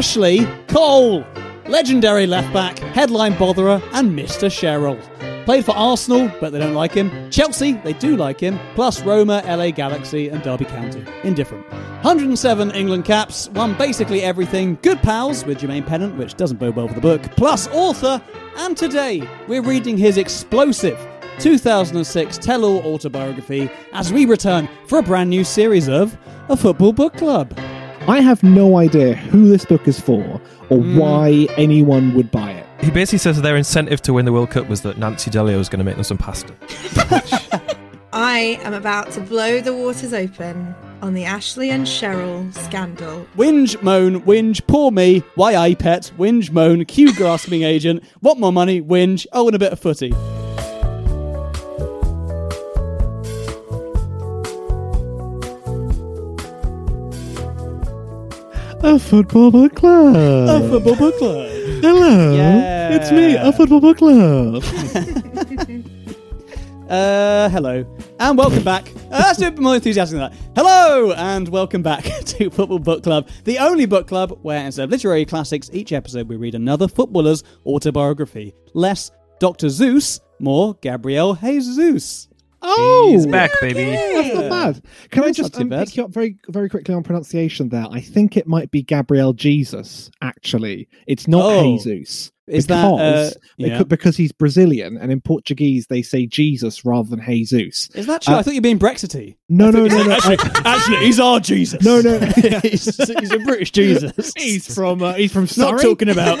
Ashley Cole, legendary left back, headline botherer, and Mr. Cheryl. Played for Arsenal, but they don't like him. Chelsea, they do like him. Plus Roma, LA Galaxy, and Derby County. Indifferent. 107 England caps, won basically everything. Good pals with Jermaine Pennant, which doesn't bode well for the book. Plus author, and today we're reading his explosive 2006 tell-all autobiography as we return for a brand new series of A Football Book Club. I have no idea who this book is for or Hmm. why anyone would buy it. He basically says their incentive to win the World Cup was that Nancy Dell'Olio was going to make them some pasta. I am about to blow the waters open on the Ashley and Cheryl scandal. Whinge, moan, whinge, poor me, why I pet, whinge, moan, cue grasping agent, want more money, whinge, oh, and a bit of footy. A football book club. A football book club. Hello, Yeah. it's me, a football book club. Uh, hello, and welcome back. Uh, that's a bit more enthusiastic than that. Hello, and welcome back to Football Book Club, the only book club where instead of literary classics, each episode we read another footballer's autobiography. Less Dr. Seuss, more Gabriel Jesus. Oh, He's back, baby. That's not bad. Can I just um, pick you up very, very quickly on pronunciation there? I think it might be Gabriel Jesus. Actually, it's not Oh. Jesus. Is that, uh, because, yeah. becau- because he's Brazilian, and in Portuguese they say Jesus rather than Jesus. Is that true? Uh, I thought you were being Brexity. No, no, no, no. actually, actually, he's our Jesus. No, no. he's, he's a British Jesus. he's from uh, he's from not talking about.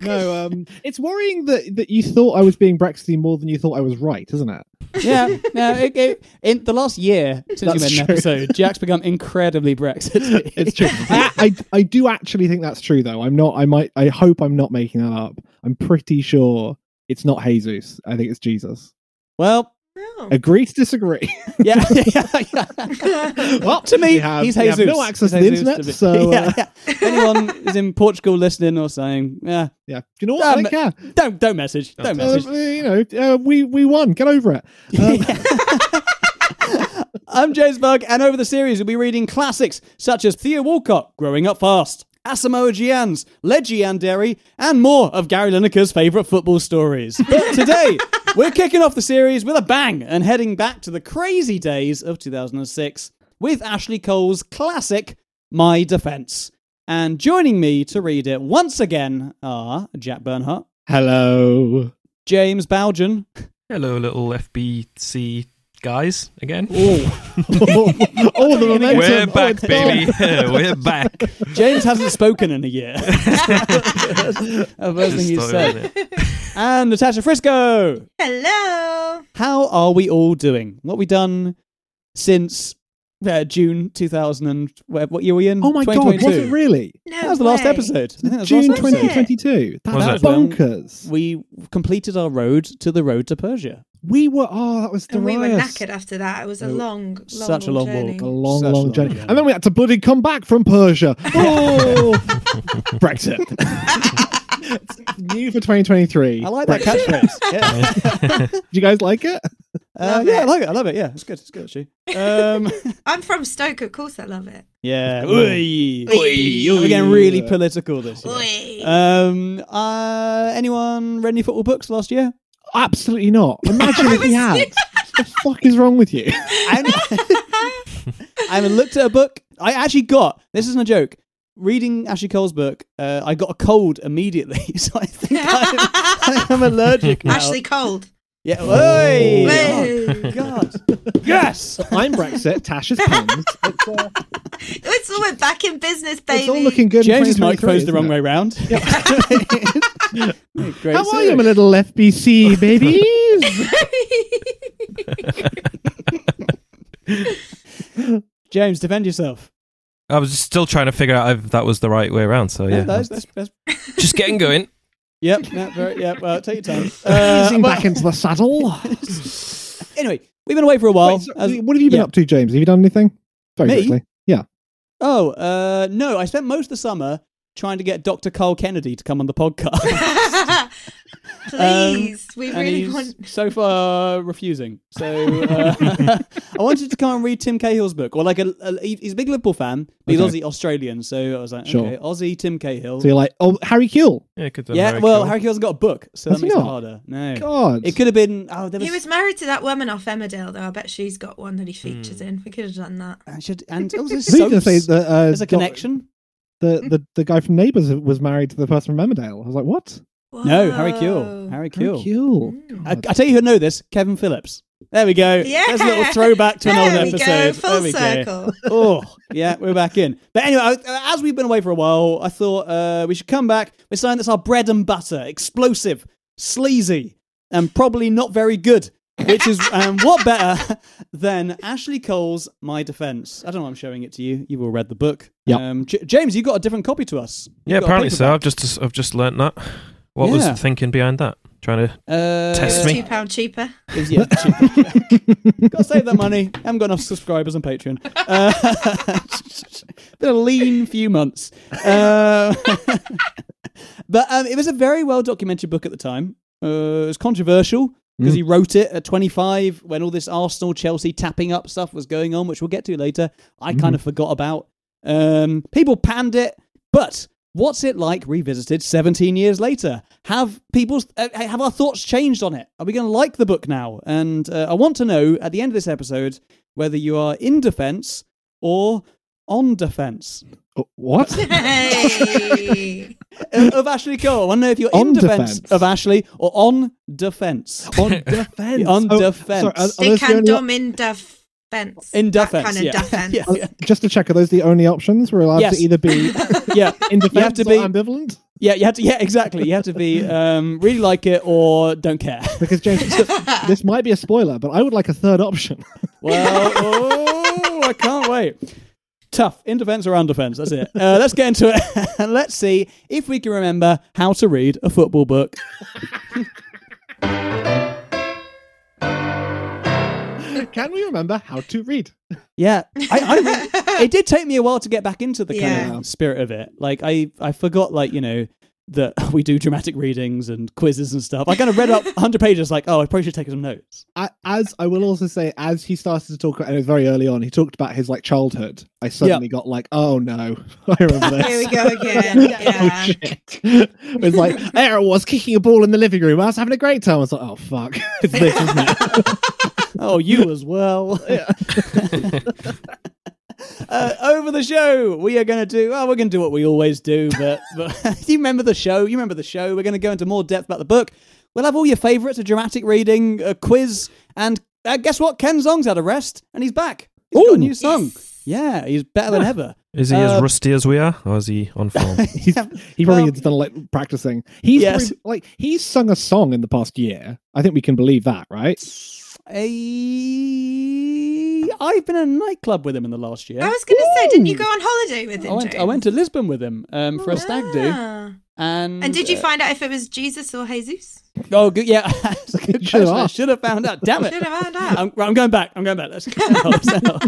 no, um, it's worrying that that you thought I was being Brexity more than you thought I was right, isn't it? Yeah, no. It, it, in the last year since That's we made an true. episode, Jack's become incredibly Brexit. It's true. I, I I do actually think that's true, though. I'm not. I might. I hope I'm not making that up. I'm pretty sure it's not Jesus. I think it's Jesus. well, Oh. Agree to disagree. yeah, yeah, yeah. well, to me, we have, he's we have Jesus. no access He's to the Jesus internet, me. so uh, yeah. anyone is in Portugal listening or saying, yeah, yeah. Do you know what? I Um, don't care. don't don't message, don't Uh, message. you know, uh, we we won. Get over it. Um, I'm James Bug, and over the series, we'll be reading classics such as Theo Walcott, Growing Up Fast, Asamoah Gyan's Legendary, and Derry, and more of Gary Lineker's favourite football stories. But today, we're kicking off the series with a bang and heading back to the crazy days of 2006 with Ashley Cole's classic My Defence. And joining me to read it once again are Jack Bernhardt, hello. James Bowden, Hello, little FBC guys again. Oh, oh, the momentum. We're Oh, back, it's baby. We're back. James hasn't spoken in a year. First thing you Just said. And Natasha Frisco. Hello. How are we all doing? What we done since uh, June 2000 and where- what year were we in? Oh my god, 2022. was it really? No That was the last episode. I think that was June last episode. 2022. That, Was that's it? bonkers. We completed our road to the road to Persia. We were. Oh, that was And we were Darius. knackered after that. It was a long, long, Such a long journey. walk. A long, Such long long journey. journey. And then we had to bloody come back from Persia. Oh, Brexit. It's new for 2023. I like that catchphrase. Yeah. Do you guys like it? Uh, Love yeah, I like it. I love it. Yeah, it's good. It's good actually. Um, I'm from Stoke, of course I love it. yeah. Oi. Oi. Oi. We're getting really political this year. Um, uh, anyone read any football books last year? Absolutely not. Imagine if he had. What the fuck is wrong with you? I haven't looked at a book. I actually got this isn't a joke. Reading Ashley Cole's book, uh, I got a cold immediately, so I think I'm, I'm allergic now. Ashley Cold. Yeah. Hey! Hey. Oh, God. Yes. I'm Brexit. Tash is puns. It's, uh, It's all we're back in business, baby. it's all looking good. in James's 2023, microphone's the wrong it? way round. Great How are you, my little FBC babies? James, defend yourself. I was still trying to figure out if that was the right way around. So yeah, that's, that's, that's, just getting going. Yep, yeah, very, yeah, well, take your time. Uh, Easing well, back into the saddle. anyway, we've been away for a while. Wait, so, as- what have you been yeah. up to, James? Have you done anything? Very Me? quickly. Yeah. Oh, uh, no, I spent most of the summer trying to get Dr. Karl Kennedy to come on the podcast. Please, we and really he's want. so far refusing. So uh, I wanted to come and read Tim Cahill's book, or like a, a he's a big Liverpool fan, but he's Okay. Aussie Australian. So I was like, Sure. okay, Aussie Tim Cahill. So you're like, oh, Harry Kewell. Yeah, good. yeah, well, Harry Cahill hasn't got a book, so Has that he makes it harder. No, God. it could have been. Oh, there was. He was married to that woman off Emmerdale, though. I bet she's got one that he features Hmm. in. We could have done that. I should, and also Who did I say that? Uh, There's a connection. The, the the guy from Neighbours was married to the person from Emmerdale. I was like, what? No, Harry Whoa. Kewell. Harry Harry Kewell. Kewell. I, I tell you who know this, Kevin Phillips. There we go. Yeah. There's a little throwback to an There old we go, episode. full there we circle. go. Oh, yeah, we're back in. But anyway, as we've been away for a while, I thought uh, we should come back with something that's our bread and butter, explosive, sleazy, and probably not very good. Which is, um, what better than Ashley Cole's My Defense? I don't know. I'm showing it to you. You've all read the book. Yep. Um, J- James, you got a different copy to us. You've Yeah, apparently so. I've just I've just learnt that. What was Yeah. the thinking behind that? Trying to Uh, Test It's me. two pound cheaper. Is- yeah, Got to save that money. haven't got enough subscribers on Patreon. Uh, been a lean few months. Uh, but um, it was a very well documented book at the time. Uh, it was controversial because he wrote it at 25 when all this Arsenal, Chelsea tapping up stuff was going on, which we'll get to later. I kind of forgot about. Um, people panned it, but what's it like revisited 17 years later? Have people's uh, have our thoughts changed on it? Are we going to like the book now? And uh, I want to know at the end of this episode whether you are in defense or on defense Oh, what? Hey. of of Ashley Cole. I want to know if you're On in defense defense. of Ashley or on defense. on defense. On Oh, defense. sorry, are- are They can only op- dom in defense. In defense, kind of yeah. defense. Yeah. uh, just to check, are those the only options? We're allowed Yes. to either be yeah, in defense you have to or be. ambivalent? Yeah, you have to. Yeah, exactly. You have to be um, really like it or don't care. Because James, this might be a spoiler, but I would like a third option. Well, oh, I can't wait. Tough. In defense or on defense. That's it. Uh, let's get into it. and let's see if we can remember how to read a football book. Can we remember how to read? Yeah, I, I re- it did take me a while to get back into the kind Yeah. of spirit of it. Like I, I forgot, like you know, that we do dramatic readings and quizzes and stuff. I kind of read up 100 pages, like, oh, I probably should take some notes. I, as I will also say, as he started to talk, and it was very early on, he talked about his like childhood. I suddenly got like, oh no, I remember this. Here we go again. oh Yeah. shit! It was like there I was kicking a ball in the living room. I was having a great time. I was like, oh fuck, it's this, isn't it? Oh, you as well. uh, over the show, we are going to do. Well, we're going to do what we always do. But, but you remember the show? You remember the show? We're going to go into more depth about the book. We'll have all your favourites: a dramatic reading, a quiz, and uh, guess what? Ken Zong's had a rest, and he's back. He's got a new song. Yeah, he's better than ever. Is he Uh, as rusty as we are, or is he on form? He's, he probably Well- has done like practicing. He's Yes. probably- like he's sung a song in the past year. I think we can believe that, right? A... I've been in a nightclub with him in the last year. I was going to say, didn't you go on holiday with him? I went, I went to Lisbon with him um, for a stag do. Ah. And, And did you uh, find out if it was Jesus or Jesus? Oh, good. Yeah, that's a good You should have question. I should have found out. Damn it. Should have found out. I'm, I'm going back. I'm going back. Let's send on, send on.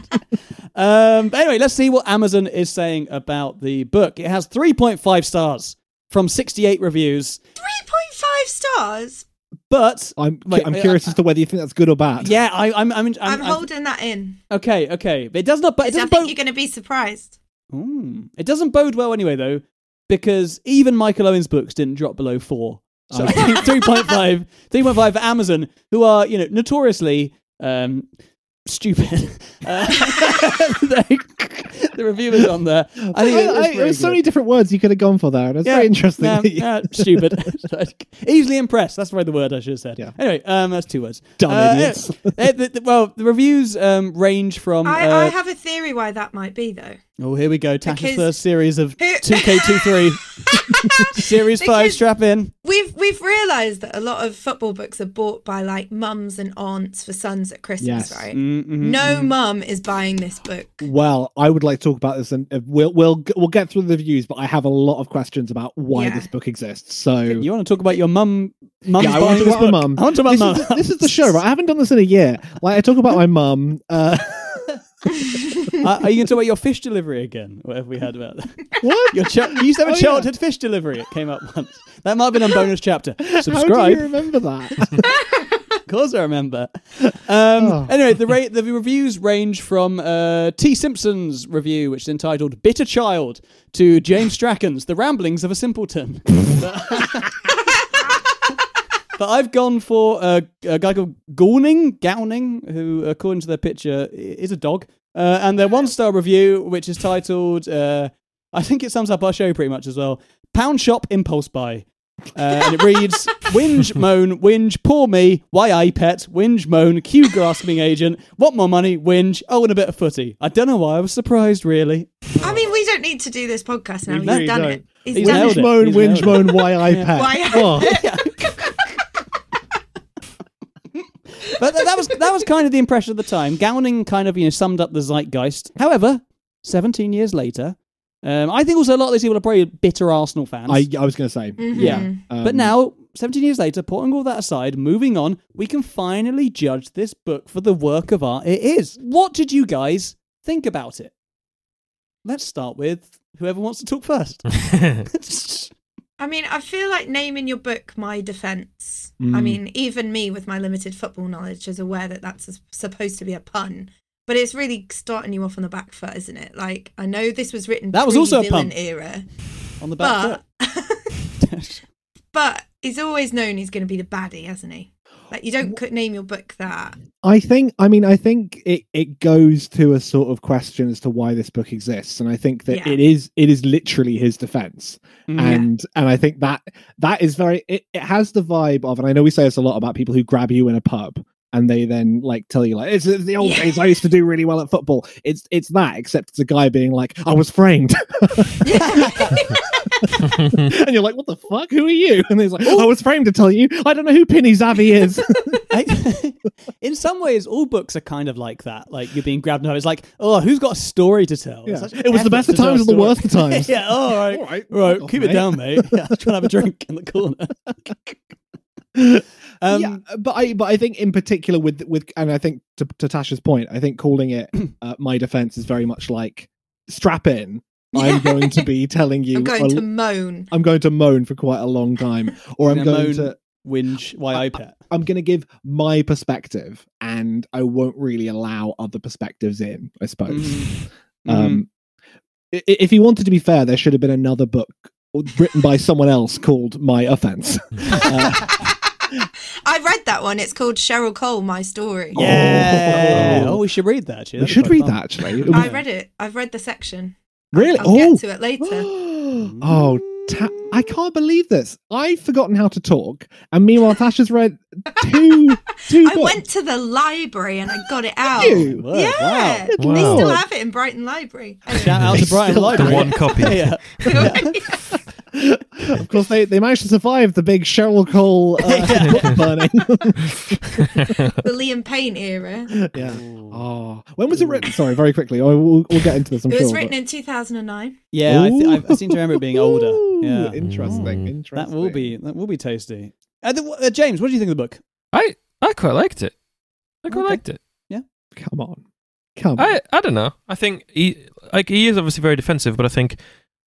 Um, but anyway, let's see what Amazon is saying about the book. It has 3.5 stars from 68 reviews, 3.5 stars. But I'm Wait, I'm uh, curious as to whether you think that's good or bad. yeah, I, I'm, I'm, I'm, I'm, I'm- holding that in. okay, okay. But it does not. But it 'cause I doesn't think bode. you're going to be surprised. Mm. It doesn't bode well anyway, though, because even Michael Owen's books didn't drop below four. So I 3.5, 3.5 for Amazon, who are, you know, notoriously um, stupid. Uh, the, the review is on there. I think I, it- it's I, pretty there's so many different words you could have gone for there. That's very interesting. Yeah, that yeah, stupid. Easily impressed. That's probably the word I should have said. Yeah. Anyway, um, that's two words. Dumb Uh, idiots. the- the- well, the reviews um, range from. I, uh, I have a theory why that might be though. Oh, here we go. Tasha's Because- first series of 2K23. series 5, strap in. We've we've realised that a lot of football books are bought by like mums and aunts for sons at Christmas, Yes. right? Mm-hmm, No mum is buying this book. Well, I would like to talk about this, and uh, we'll we'll we'll get through the reviews. But I have a lot of questions about why Yeah. this book exists. So You want to talk about your mum? Mum's yeah, I want buying to this talk about book? mum. I want to talk this, about is, mum. this is the show, right? I haven't done this in a year. Like I talk about my mum. Uh, Uh, are you going to talk about your fish delivery again? Whatever we had about that. what? Your ch- you used to have a Oh, yeah. childhood fish delivery. It came up once. That might have been a bonus chapter. Subscribe. How do you remember that? Of course, I remember. Um, Oh. Anyway, the the reviews range from uh, T. Simpson's review, which is entitled "Bitter Child," to James Strachan's "The Ramblings of a Simpleton." But I've gone for uh, a guy called Gawning, Gowning, who, according to their picture, is a dog. Uh, and their one star review, which is titled, uh, I think it sums up our show pretty much as well Pound Shop Impulse Buy. Uh, and it reads Whinge, moan, whinge, poor me, why I pet, whinge, moan, Q grasping agent, want more money, whinge, oh, and a bit of footy. I don't know why I was surprised, really. I mean, we don't need to do this podcast now. We He's really done don't. it. He's, He's done nailed it. it. moan, He's whinge, nailed moan, why I pet. Why I Oh. But th- that was that was kind of the impression of the time. Gowning kind of you know summed up the zeitgeist. However, 17 years later, um, I think also a lot of these people are probably bitter Arsenal fans. I, I was going to say. Mhm. Yeah. Um, but now, 17 years later, putting all that aside, moving on, we can finally judge this book for the work of art it is. What did you guys think about it? Let's start with whoever wants to talk first. I mean, I feel like naming your book my defense. I Mm. mean, even me with my limited football knowledge is aware that that's s- supposed to be a pun. But it's really starting you off on the back foot, isn't it? Like, I know this was written That was also a pun. era, on the back but foot. but he's always known he's going to be the baddie, hasn't he? Like, you don't c- name your book that. I think, I mean, I think it, it goes to a sort of question as to why this book exists, and I think that Yeah. it is it is literally his defense, Mhm. and and I think that that is very it, it has the vibe of, and I know we say this a lot about people who grab you in a pub and they then like tell you like it's, it's the old Yeah. days I used to do really well at football. It's it's that, except it's a guy being like I was framed, and you're like, what the fuck? Who are you? And he's like, I was framed to tell you. I don't know who Pini Zahavi is. I- in some ways, all books are kind of like that. Like you're being grabbed and it's like, oh, who's got a story to tell? Yeah. It was the best of times and the worst of times. yeah, all right, All right, all right, off, keep it mate. down, mate. Yeah, trying to have a drink in the corner. um, yeah, but I but I think in particular with with and I think to, to Tasha's point, I think calling it uh, my defense is very much like strap in. I'm going to be telling you. I'm going a- to moan. I'm going to moan for quite a long time, or I'm going moan. to. whinge, why I pet. I'm going to give my perspective, and I won't really allow other perspectives in. I suppose. Mhm. Um, i- if he wanted to be fair, there should have been another book written by someone else called My Offense. Uh, I read that one. It's called Cheryl Cole, My Story. Oh. Yeah. Oh. Oh, we should read that. Actually. we That'd should quite read fun. that actually. Was- I read it. I've read the section. Really? I'll oh, get to it later. oh, Ta- I can't believe this. I've forgotten how to talk, and meanwhile, Tasha's read two two I books. went to the library and I got it out. you? Word, Yeah, Wow. they Wow. still have it in Brighton Library. Anyway. Shout out to Brighton Library. The one copy. yeah. Of course, they, they managed to survive the big Cheryl Cole uh, book burning. the Liam Payne era. yeah. Oh, when was it written? Sorry, very quickly. Oh, we'll, we'll get into this. I'm It was sure. written but- in 2009. Yeah, I, th- I, I seem to remember it being older. Yeah, Interesting. Mm. Interesting. that will be that will be tasty. Uh, the, uh, James, what do you think of the book? I I quite liked it. I quite Okay. liked it. Yeah. Come on. Come on. I I don't know. I think he like he is obviously very defensive, but I think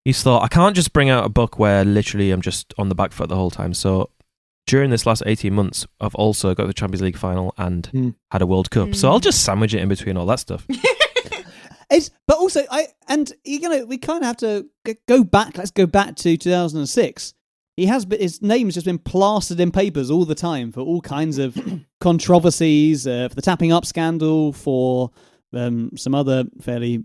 he's thought I can't just bring out a book where literally I'm just on the back foot the whole time. So during this last eighteen months, I've also got the Champions League final and Hmm. had a World Cup. So Hmm. I'll just sandwich it in between all that stuff. It's but also I and you know we kind of have to go back. Let's go back to 2006. he has been, his name's just been plastered in papers all the time for all kinds of controversies, uh, for the tapping up scandal, for um, some other fairly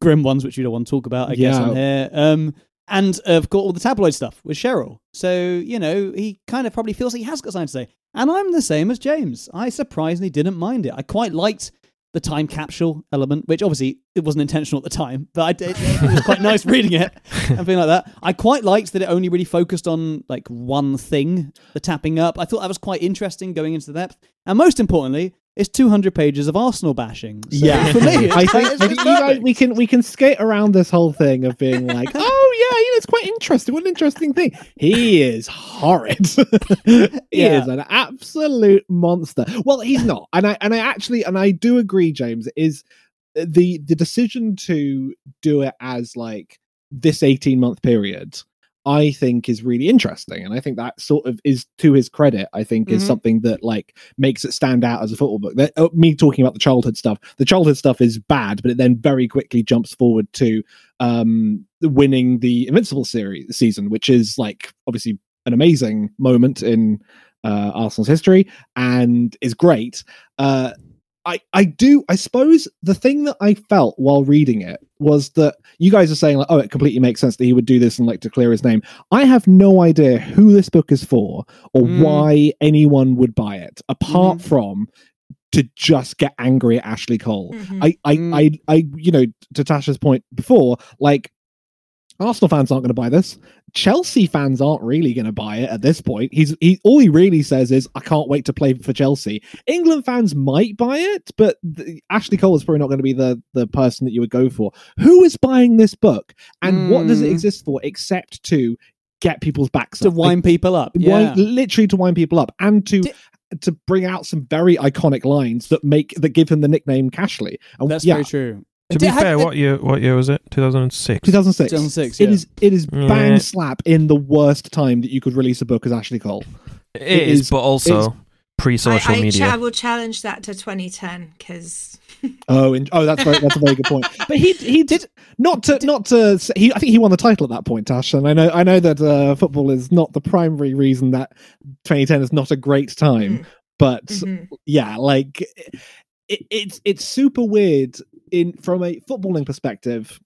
grim ones which we don't want to talk about, I guess, Yeah. on here. Um, and uh, of course, all the tabloid stuff with Cheryl. So, you know, he kind of probably feels he has got something to say. And I'm the same as James. I surprisingly didn't mind it. I quite liked the time capsule element, which obviously it wasn't intentional at the time, but I did. It was quite nice reading it and being like that. I quite liked that it only really focused on like one thing, the tapping up. I thought that was quite interesting going into the depth. And most importantly, it's 200 pages of Arsenal bashing. So yeah, for me, I think, I think you perfect. guys, we can we can skate around this whole thing of being like, oh yeah, you know, it's quite interesting. What an interesting thing. He is horrid. he Yeah. is an absolute monster. Well, he's not, and I and I actually and I do agree, James. Is uh, the the decision to do it as like this eighteen month period. I think is really interesting, and I think that sort of is to his credit. I think is Mhm. something that like makes it stand out as a football book. That, uh, me talking about the childhood stuff, the childhood stuff is bad, but it then very quickly jumps forward to um winning the Invincible series season, which is like obviously an amazing moment in uh, Arsenal's history and is great. Uh, I, I do I suppose the thing that I felt while reading it was that you guys are saying like oh it completely makes sense that he would do this and like to clear his name. I have no idea who this book is for or Mm. why anyone would buy it apart Mhm. from to just get angry at Ashley Cole. Mhm. I I, Mm. I I you know to Tasha's point before like Arsenal fans aren't going to buy this. Chelsea fans aren't really going to buy it at this point. He's he all he really says is I can't wait to play for Chelsea. England fans might buy it, but the, Ashley Cole is probably not going to be the the person that you would go for. Who is buying this book, and what does it Mm. exist for except to get people's backs to up? wind people up. Like, wind- Yeah. literally to wind people up and to. Di- to bring out some very iconic lines that make that give him the nickname Cashley. And That's yeah, very true. To be had- fair, what year? What year was it? Two thousand and six. 2006. 2006, It yeah. is it is Yeah. bang slap in the worst time that you could release a book as Ashley Cole. It It is, is- but also pre-social I, I, media. I will challenge that to 2010 because Oh, and, oh, that's very, that's a very good point. But he he did not to not to say- he. I think he won the title at that point, Tash. And I know I know that uh, football is not the primary reason that 2010 is not a great time. Mm. But Mhm. yeah, like it, it's it's super weird in from a footballing perspective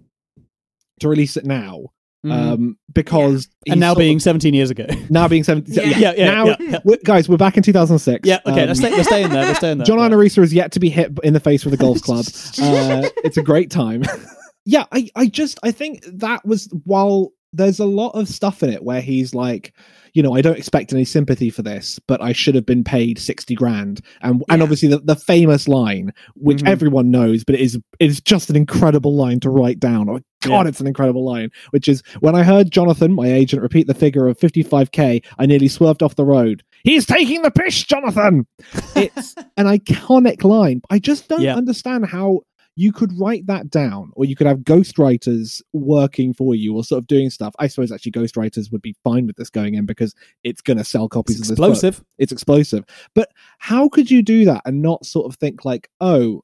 to release it now. Mhm. Um, because and now being of- 17 years ago. now being 17, Yeah. yeah, yeah, now yeah, yeah. we're- guys we're back in 2006 Yeah, okay, Um, let's, stay, let's stay in there. Let's stay in there. John yeah. Arne Riise has yet to be hit in the face with a golf club. Uh, it's a great time. yeah, I, I just I think that was while there's a lot of stuff in it where he's like, you know, I don't expect any sympathy for this, but I should have been paid sixty grand. And and obviously the, the famous line, which Mhm. everyone knows, but it is it is just an incredible line to write down. Oh God, Yeah. it's an incredible line. Which is when I heard Jonathan, my agent, repeat the figure of fifty five k, I nearly swerved off the road. He's taking the piss, Jonathan. It's an iconic line. I just don't Yeah. understand how you could write that down, or you could have ghostwriters working for you, or sort of doing stuff. I suppose actually ghostwriters would be fine with this going in because it's going to sell copies It's of this book. explosive. It's explosive. But how could you do that and not sort of think like, oh,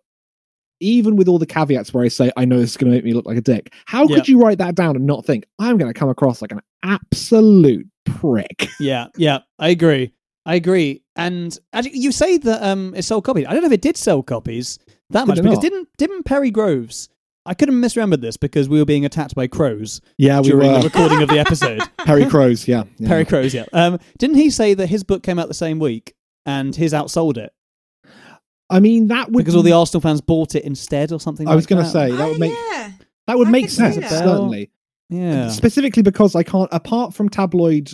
even with all the caveats where I say I know this is going to make me look like a dick, how Yeah. could you write that down and not think I'm going to come across like an absolute prick? Yeah, yeah, I agree. I agree. And you say that um, it sold copies. I don't know if it did sell copies that Did much because not? didn't didn't Perry Groves? I could have misremembered this because we were being attacked by crows Yeah, we during were the recording of the episode. Perry Crows. Yeah, yeah. Perry Crows, yeah. Um, didn't he say that his book came out the same week and his outsold it I mean, that would because all the Arsenal fans bought it instead or something? I was going to say that Oh, would make yeah. that would I make sense certainly. yeah, Specifically because I can't, apart from tabloid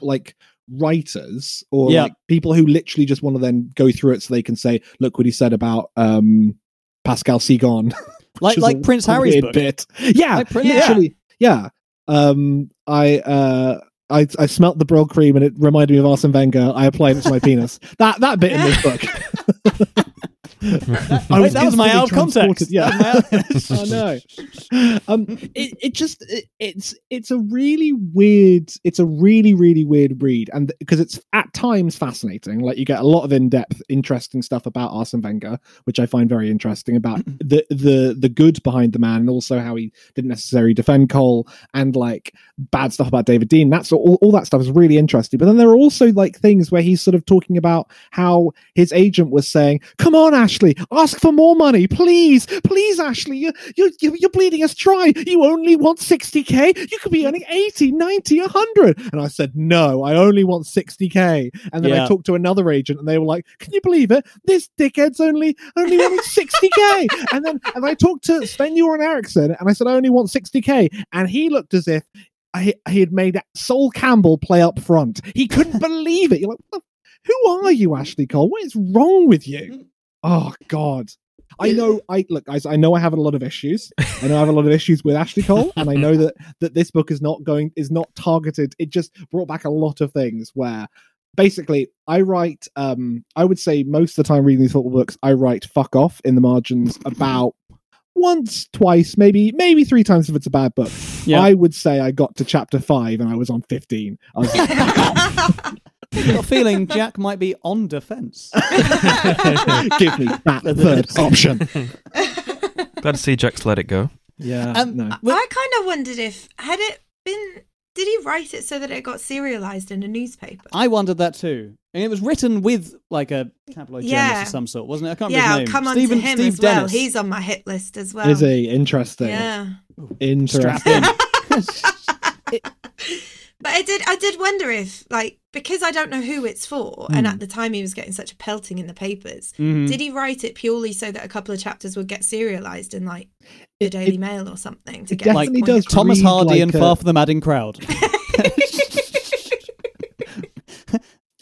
like writers or Yeah. like people who literally just want to then go through it so they can say, look what he said about um Pascal Cygan, like like Prince Harry's book. bit. Yeah, Like Prince- literally. Yeah. Um, I uh. I, I smelt the Brylcreem and it reminded me of Arsene Wenger. I applied it to my penis. That that bit in this book. I Wait, that was my instantly out of context. Yeah, That was I know. Um, it it just it, it's it's a really weird. It's a really really weird read, and because it's at times fascinating. Like you get a lot of in depth, interesting stuff about Arsene Wenger, which I find very interesting about the the the good behind the man, and also how he didn't necessarily defend Cole, and like bad stuff about David Dein. That's all, all that stuff is really interesting. But then there are also like things where he's sort of talking about how his agent was saying, "Come on, Ashley, ask for more money, please, please, Ashley. You, you, you- you're bleeding us dry. You only want 60k. You could be earning 80, 90, 100." And I said, "No, I only want 60k." And then I talked to another agent, and they were like, "Can you believe it? This dickhead's only only wanting 60k." and then and I talked to Sven Göran Eriksson, and I said, "I only want 60k," and he looked as if I, he had made Sol Campbell play up front. He couldn't believe it. You're like, "What the- who are you, Ashley Cole? What is wrong with you? Oh God. I know I look guys, I know I have a lot of issues. I know I have a lot of issues with Ashley Cole, and I know that that this book is not going is not targeted. It just brought back a lot of things where basically I write um I would say most of the time reading these football books, I write fuck off in the margins about once, twice, maybe maybe three times if it's a bad book. Yeah. I would say I got to chapter five and I was on fifteen. I was like, I've got a feeling Jack might be on defense. give me that third option. Glad to see Jack's let it go. Yeah, Um, no. Well- I kind of wondered if had it been did he write it so that it got serialized in a newspaper? I wondered that too. And it was written with like a tabloid journalist Yeah. of some sort, wasn't it? I can't yeah, remember I'll his name. come on Stephen, to him Steve as well. Dennis. He's on my hit list as well. Is he interesting? Yeah. Interesting. Strap. But I did I did wonder if like because I don't know who it's for and at the time he was getting such a pelting in the papers, Mhm. did he write it purely so that a couple of chapters would get serialized in like the It- Daily it- Mail or something to it get to the definitely point does Thomas Hardy like and a- Far from the Madding Crowd.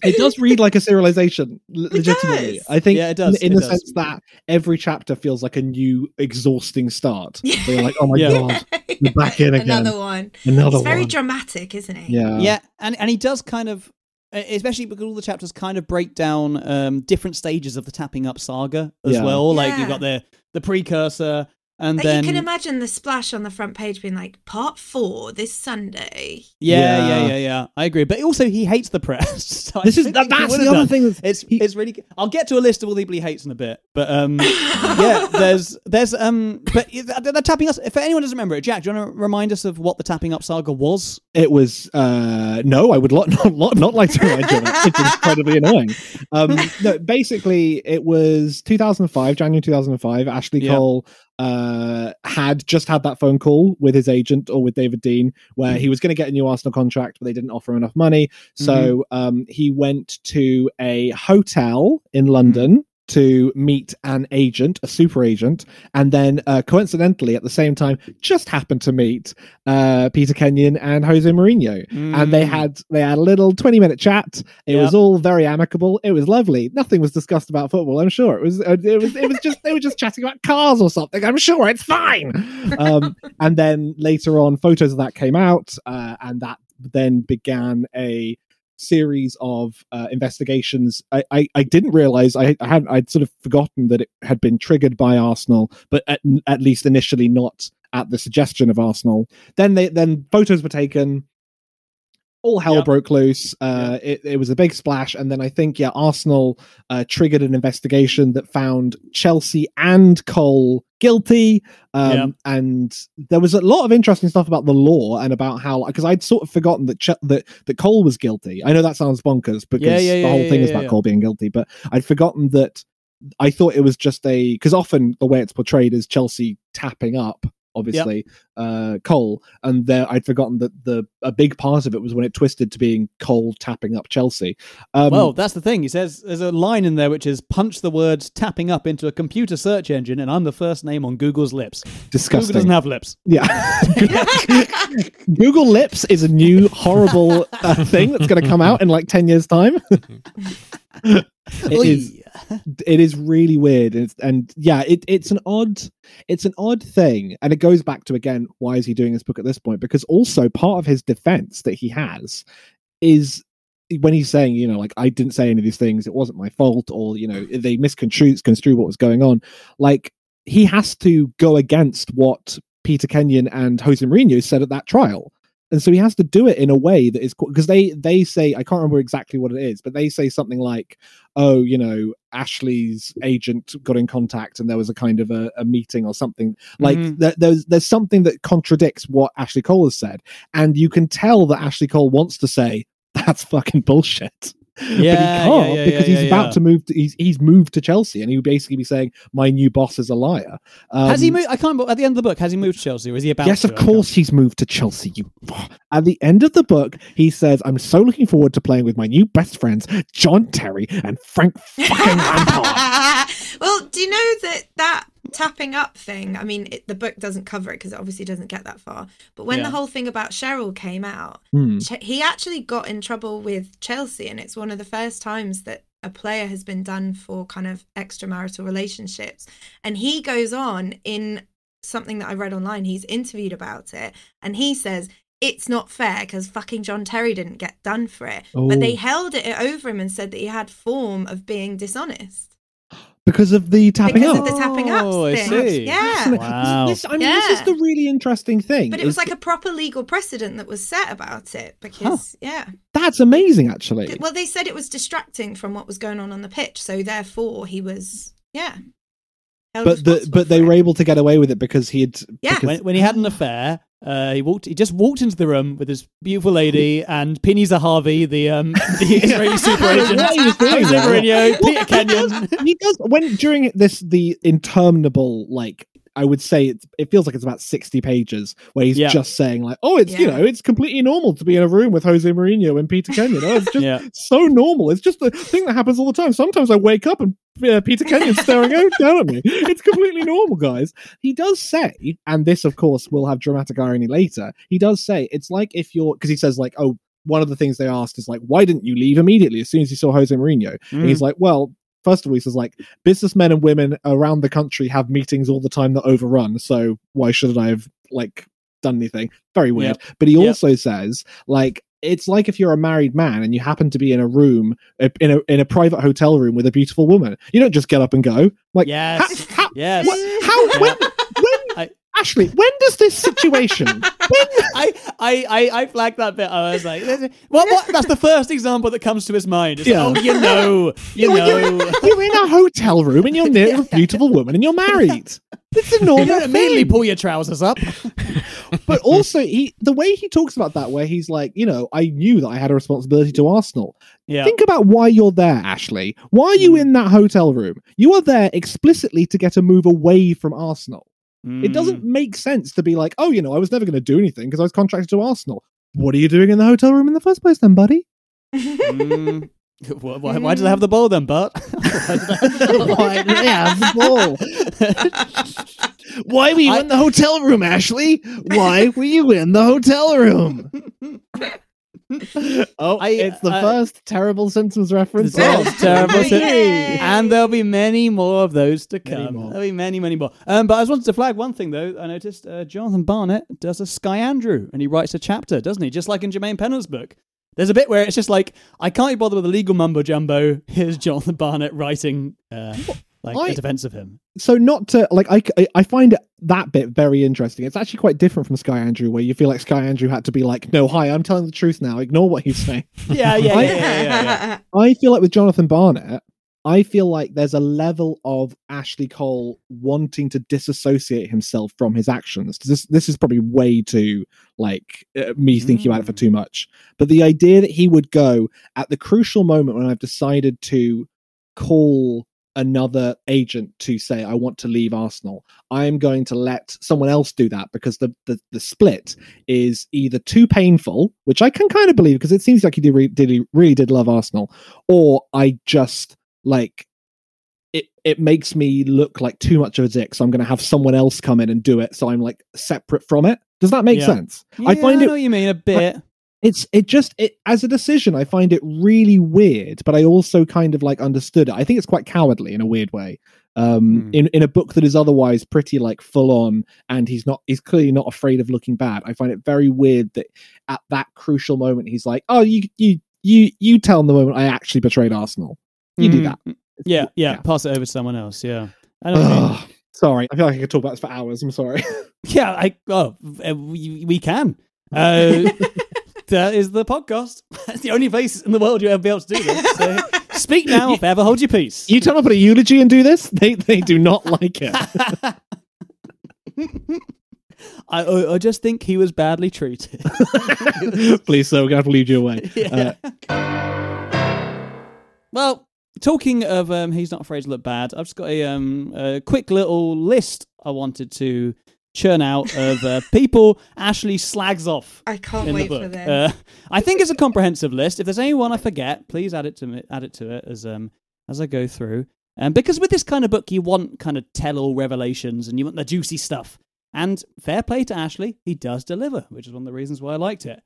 it does read like a serialization It legitimately does. i think Yeah, it does, in, in it the does. sense that every chapter feels like a new exhausting start Yeah. so you're like oh my Yeah. god we're back in again Another one. another He's very one dramatic, isn't it yeah yeah, and and he does kind of, uh, especially because all the chapters kind of break down um, different stages of the tapping up saga as Yeah. well. Like Yeah. you've got the the precursor, and Like, then you can imagine the splash on the front page being like part four this Sunday. yeah, yeah, Yeah. yeah, yeah, I agree. But also, he hates the press. so this is that, that's the other done. thing It's he- it's really. I'll get to a list of all the people he hates in a bit, but um, yeah, there's there's um, but they're tapping us. If anyone doesn't remember it, Jack, do you want to remind us of what the tapping up saga was? it was uh no i would lot, not, lot, not like to remind you it. it's incredibly annoying um no basically it was 2005 january 2005 ashley Yeah. cole uh had just had that phone call with his agent or with david dein where he was going to get a new arsenal contract but they didn't offer him enough money. So um he went to a hotel in london to meet an agent, a super agent, and then uh, coincidentally at the same time just happened to meet uh, Peter Kenyon and Jose Mourinho, and they Mm. had they had a little twenty minute chat. It was all very amicable. It was lovely. Nothing was discussed about football. I'm sure it was. uh, It was. It was just they were just chatting about cars or something. I'm sure it's fine. Um, and then later on, photos of that came out, uh, and that then began a series of uh, investigations. I, I, I didn't realize I, I had I'd sort of forgotten that it had been triggered by Arsenal, but at, at least initially not at the suggestion of Arsenal. Then they then photos were taken. All hell Yep. broke loose. Uh, it, it was a big splash, and then I think yeah, Arsenal uh, triggered an investigation that found Chelsea and Cole guilty. Um, Yep. And there was a lot of interesting stuff about the law and about how because I'd sort of forgotten that Ch- that that Cole was guilty. I know that sounds bonkers because Yeah, yeah, the whole yeah, thing is about yeah. Cole being guilty, but I'd forgotten that. I thought it was just a because often the way it's portrayed is Chelsea tapping up obviously uh Cole and there I'd forgotten that the a big part of it was when it twisted to being Cole tapping up Chelsea um well, that's the thing. He says there's a line in there which is punch the words tapping up into a computer search engine, and I'm the first name on Google's lips. disgusting Google doesn't have lips. Yeah. Google Lips is a new horrible uh, thing that's going to come out in like 10 years' time. it is it is really weird and, and yeah it, it's an odd it's an odd thing and it goes back to again why is he doing this book at this point? Because also part of his defense that he has is when he's saying you know like i didn't say any of these things it wasn't my fault or you know they misconstrue construe what was going on like he has to go against what peter kenyon and jose Mourinho said at that trial and so he has to do it in a way that is because they they say I can't remember exactly what it is, but they say something like, "Oh, you know, Ashley's agent got in contact, and there was a kind of a, a meeting or something." Like Mhm. there, there's there's something that contradicts what Ashley Cole has said, and you can tell that Ashley Cole wants to say that's fucking bullshit. But he Yeah, can't yeah, yeah, because yeah, he's yeah, about yeah. to move. To, he's he's moved to Chelsea, and he would basically be saying, "My new boss is a liar." Um, has he moved? I can't. At the end of the book, has he moved to Chelsea, or is he about? Yes, to? of course he's moved to Chelsea. You. At the end of the book, he says, "I'm so looking forward to playing with my new best friends, John Terry and Frank fucking Lampard." well, do you know that that tapping up thing? I mean, it, the book doesn't cover it because it obviously doesn't get that far. But when Yeah. the whole thing about Cheryl came out, Hmm. He actually got in trouble with Chelsea, and it's one of the first times that a player has been done for kind of extramarital relationships. And he goes on in something that I read online. He's interviewed about it, and he says. It's not fair because fucking John Terry didn't get done for it. But they Oh. held it over him and said that he had form of being dishonest because of the tapping because up. of the tapping up Oh, I see. Yeah. Wow. This, I mean, this is the really interesting thing. But it was like a proper legal precedent that was set about it because, yeah. that's amazing, actually. Well, they said it was distracting from what was going on on the pitch, so therefore he was, yeah. Held But the but they were able to get away with it because he had. Yeah. because- when, when he had an affair, uh, he walked. He just walked into the room with this beautiful lady and Pini Zahavi, the um, the Israeli super agent, he was Jose. Mourinho, Peter Kenyon. he does when during this the interminable like I would say it, it feels like it's about 60 pages where he's Yeah. just saying like oh it's you know it's completely normal to be in a room with Jose Mourinho and Peter Kenyon. Oh, it's just Yeah. so normal. It's just a thing that happens all the time. Sometimes I wake up and uh, Peter Kenyon's staring out down at me. It's completely normal guys. He does say and this of course will have dramatic irony later he does say it's like if you're because he says like oh one of the things they asked is like why didn't you leave immediately as soon as you saw Jose Mourinho? And he's like well first of all, he says like businessmen and women around the country have meetings all the time that overrun. So why shouldn't I have like done anything? Very weird. But he Yep. also says like it's like if you're a married man and you happen to be in a room in a in a private hotel room with a beautiful woman. You don't just get up and go. Like Yes. how, how, Yes. what- how when when Ashley when does this situation I, I, I, I flagged that bit. I was like, what, what? That's the first example that comes to his mind. It's Yeah. like, oh, you know, you know. you're in a hotel room and you're near a beautiful woman and you're married. It's a normal You don't immediately pull your trousers up. but also he the way he talks about that where he's like you know i knew that i had a responsibility to arsenal Yeah. think about why you're there ashley why are you Mm. in that hotel room you are there explicitly to get a move away from arsenal it doesn't make sense to be like oh you know i was never going to do anything because i was contracted to arsenal what are you doing in the hotel room in the first place then buddy Mm. Why, why, why did I have the ball then, Bart? Why have the ball? Why did I have the ball? why were you I- in the hotel room ashley why were you in the hotel room oh I- it's the I- first terrible simpsons reference terrible. Shit. And there'll be many more of those to come. There'll be many, many more. Um, but I just wanted to flag one thing though. I noticed uh, Jonathan Barnett does a Sky Andrew, and he writes a chapter, doesn't he? Just like in Jermaine Pennant's book. There's a bit where it's just like I can't be bothered with the legal mumbo jumbo. Here's Jonathan Barnett writing uh, like I- defense of him. so not to like I, I find that bit very interesting it's actually quite different from sky andrew where you feel like sky andrew had to be like no hi i'm telling the truth now ignore what he's saying Yeah, yeah, yeah, I- yeah, yeah, yeah, yeah. i feel like with jonathan barnett i feel like there's a level of ashley cole wanting to disassociate himself from his actions this this is probably way too like uh, me thinking about it for Mm. too much but the idea that he would go at the crucial moment when i've decided to call another agent to say I want to leave Arsenal, I am going to let someone else do that because the the, the split is either too painful, which I can kind of believe because it seems like he did, re- did he really did love Arsenal, or I just like it it makes me look like too much of a dick, so I'm going to have someone else come in and do it, so I'm like separate from it. Does that make Yeah. sense? I find I it know what you mean a bit. It's it just it as a decision i find it really weird but i also kind of like understood it i think it's quite cowardly in a weird way um Hmm. in in a book that is otherwise pretty like full on and he's not he's clearly not afraid of looking bad i find it very weird that at that crucial moment he's like oh you you you you tell him the moment i actually betrayed arsenal you do Mm. that Yeah, yeah, Pass it over to someone else. Yeah. I know what you mean. Sorry i feel like i could talk about this for hours i'm sorry Yeah, I oh uh, we, we can. Uh, that is the podcast. It's the only place in the world you'll ever be able to do this. So speak now, if ever hold your peace. You turn up at a eulogy and do this, they they do not like it. I, I I just think he was badly treated. Please, sir, we're gonna have to lead you away. Yeah. Well, talking of um, he's not afraid to look bad. I've just got a um a quick little list I wanted to churn out of uh, people Ashley slags off. I can't wait for this. Uh, I think it's a comprehensive list. If there's anyone I forget, please add it to me, add it to it as um as I go through. Um, because with this kind of book, you want kind of tell-all revelations and you want the juicy stuff. And fair play to Ashley, he does deliver, which is one of the reasons why I liked it.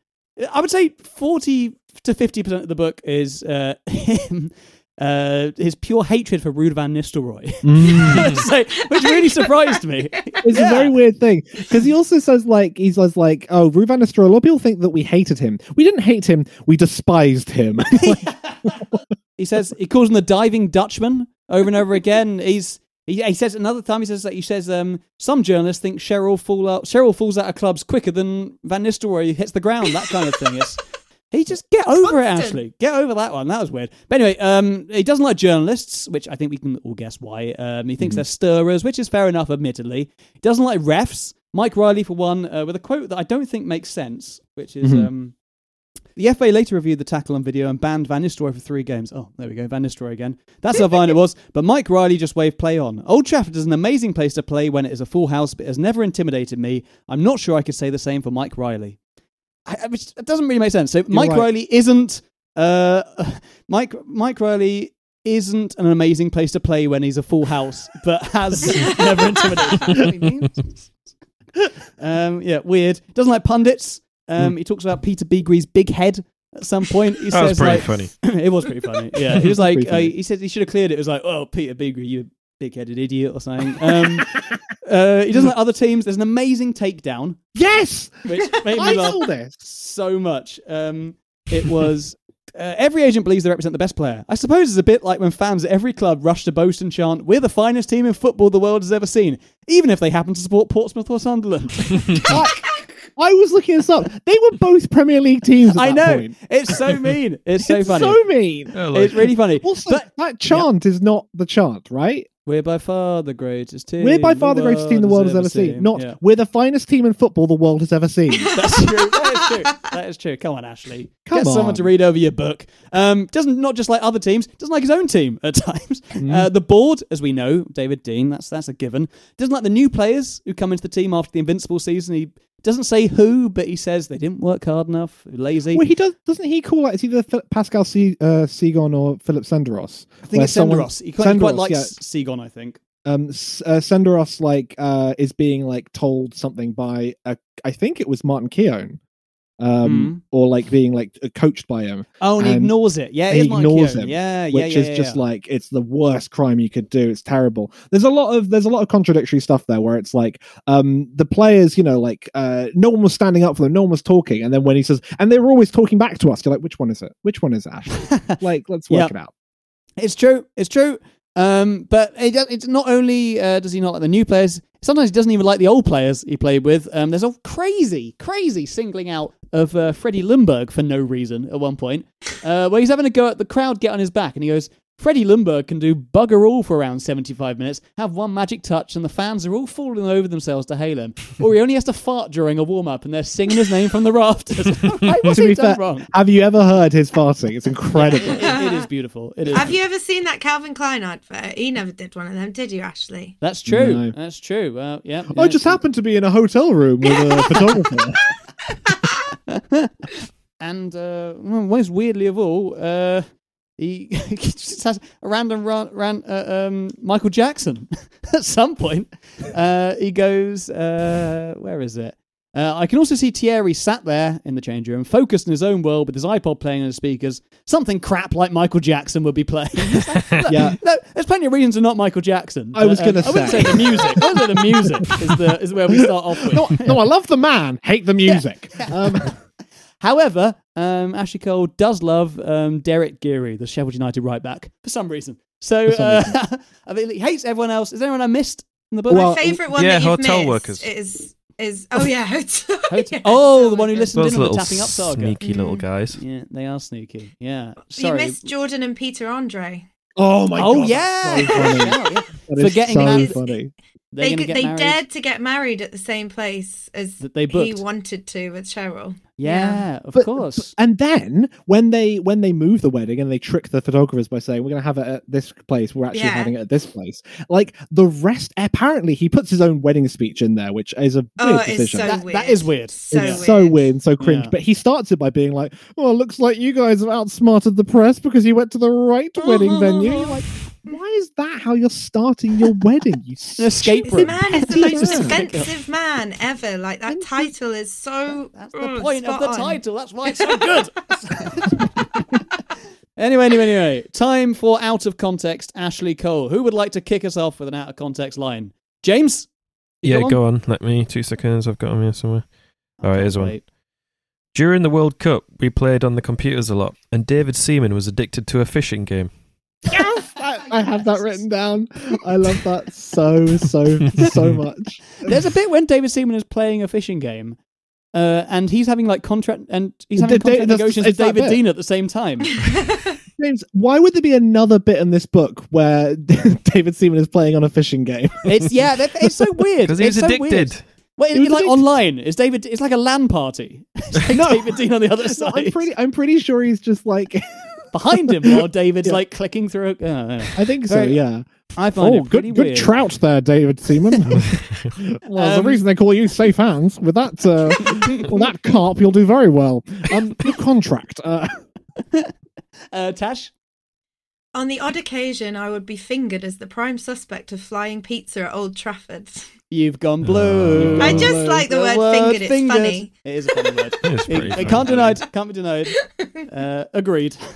I would say forty to fifty percent of the book is uh, him. Uh, his pure hatred for Ruud van Nistelrooy, So- which really surprised me. It's Yeah. a very weird thing because he also says like he says like, "Oh, Ruud van Nistelrooy." A lot of people think that we hated him. We didn't hate him. We despised him. He says he calls him the diving Dutchman over and over again. He's he, he says another time he says that he says um, some journalists think Cheryl fall out Cheryl falls out of clubs quicker than Van Nistelrooy hits the ground. That kind of thing. It's he just get over it, Constant. Ashley. Get over that one. That was weird. But anyway, um, he doesn't like journalists, which I think we can all guess why. Um, he thinks they're stirrers, which is fair enough, admittedly. He doesn't like refs. Mike Riley, for one, uh, with a quote that I don't think makes sense, which is. Mhm. Um, the FA later reviewed the tackle on video and banned Van Nistelrooy for three games. Oh, there we go, Van Nistelrooy again. That's how fine it was. But Mike Riley just waved play on. Old Trafford is an amazing place to play when it is a full house, but it has never intimidated me. I'm not sure I could say the same for Mike Riley. I, I, which, it doesn't really make sense. So Mike right. Riley isn't. Uh, Mike Mike Riley isn't an amazing place to play when he's a full house, but has never intimidated um, yeah, weird. Doesn't like pundits. Um, He talks about Peter Beagrie's big head at some point. He That was pretty like, funny. it was pretty funny. Yeah, he was like, uh, he said he should have cleared it. It was like, oh, Peter Beagree, you big-headed idiot or something. Um, uh, he doesn't like other teams. There's an amazing takedown, yes, which made I me laugh know this. so much. Um, it was. Uh, every agent believes they represent the best player. I suppose it's a bit like when fans at every club rush to boast and chant, "We're the finest team in football the world has ever seen," even if they happen to support Portsmouth or Sunderland. I, I was looking this up. They were both Premier League teams. At I that know point. it's so mean. It's so funny. it's funny. so mean. it's really funny. Also, but that chant is not the chant, right? We're by far the greatest team. We're by far the greatest team the world has ever seen. Not Yeah. we're the finest team in football the world has ever seen. That's true. That is true. That is true. Come on, Ashley. Come Get someone to read over your book. Um, doesn't not just like other teams. Doesn't like his own team at times. Mm. Uh, the board, as we know, David Dein. That's that's a given. Doesn't like the new players who come into the team after the Invincible season. He doesn't say who, but he says they didn't work hard enough, lazy. well, he does. Doesn't he call like it's either Phil- Pascal C, uh, Cygan or Philip Senderos? I think it's someone- Senderos. He quite, he quite Senderos, likes yeah. Cygan, I think. um S- uh, Senderos like uh is being like told something by uh, I think it was Martin Keown um or like being like uh, coached by him Oh, and he ignores it. Yeah, he is ignores him, Yeah, yeah, which yeah, is yeah, just yeah. like it's the worst crime you could do it's terrible there's a lot of there's a lot of contradictory stuff there where it's like um the players you know like uh no one was standing up for them no one was talking and then when he says and they were always talking back to us you're like which one is it which one is it Ashley like let's work Yep. it out It's true. It's true. Um, but it, it's not only uh, does he not like the new players. Sometimes he doesn't even like the old players he played with. Um, there's a crazy, crazy singling out of uh, Freddie Ljungberg for no reason at one point, uh, where he's having a go at the crowd get on his back, and he goes, "Freddie Ljungberg can do bugger all for around 75 minutes, have one magic touch, and the fans are all falling over themselves to hail him. Or he only has to fart during a warm up, and they're singing his name from the rafters. like, what's to he be done fair wrong? have you ever heard his farting it's incredible It- it- it is beautiful. It is. Have you ever seen that Calvin Klein advert? He never did one of them, did you, Ashley? That's true. No. That's true. Well, yeah. I just happened to be in a hotel room with a photographer. And uh, most weirdly of all, uh, he, he just has a random run, ran uh, um, Michael Jackson. At some point, uh, he goes, uh, "Where is it?" Uh, I can also see Thierry sat there in the change room, focused in his own world with his iPod playing on his speakers. Something crap like Michael Jackson would be playing. Yeah. no, there's plenty of reasons to not Michael Jackson. I was um, I wouldn't say. say the music. I would say the music is the is where we start off with. no, no, I love the man, hate the music. Um, However, um, Ashley Cole does love um, Derek Geary, the Sheffield United right back, for some reason. So some uh, I mean, he hates everyone else. Is there anyone I missed in the book? Well, My favourite one yeah, that you've hotel missed workers. is is oh yeah, Hotel. Hotel- Oh, the one who listened Those in on the tapping up saga. sneaky little guys. Yeah, they are sneaky. Yeah. Sorry. You missed Jordan and Peter Andre. Oh my oh god! yeah. so funny. Yeah, yeah. Forgetting so that- funny. They're They they married. dared to get married at the same place as That they he wanted to with Cheryl. Yeah, of But- course. And then when they when they move the wedding and they trick the photographers by saying we're going to have it at this place, we're actually Yeah. having it at this place. Like the rest, apparently he puts his own wedding speech in there, which is a oh, weird Oh, decision. so That- weird. that is weird. So it's weird. so weird and so cringe. Yeah. But he starts it by being like, "Oh, it looks like you guys have outsmarted the press because you went to the right wedding venue." You're like, why is that how you're starting your wedding? You An escape This room. man is the most man. offensive man ever. Like that title is so. That's the ugh, point of the on. title. That's why it's so good. anyway, anyway, anyway. Time for out of context. Ashley Cole. Who would like to kick us off with an out of context line? James. Yeah, got one? go on. Let me two seconds. I've got them here somewhere. All right, here's one. Wait. During the World Cup, we played on the computers a lot, and David Seaman was addicted to a fishing game. Yes, I, I have that written down. I love that so so so much. There's a bit when David Seaman is playing a fishing game, uh, and he's having like contract and he's having Did contract that's- negotiations with David. Dein at the same time. James, why would there be another bit in this book where David Seaman is playing on a fishing game? It's yeah, it's so weird. Because he was It's so weird. addicted. Well, He was it's like addicted. online. It's David. It's like a LAN party. It's like No. David Dein on the other side. I'm pretty. I'm pretty sure he's just like. Behind him while David's Yeah. like clicking through. A, uh. I think so. Very- Yeah. I find Oh, it pretty good, good weird. trout there, David Seaman. well, Um, the reason they call you safe hands with that, uh, well, that carp, you'll do very well. Um, your contract. Uh, Uh, Tash. On the odd occasion, I would be fingered as the prime suspect of flying pizza at Old Trafford. You've gone blue. I just like the word fingered, it's funny. It is a funny word. It, it funny. can't denied. Can't be denied. Uh, agreed.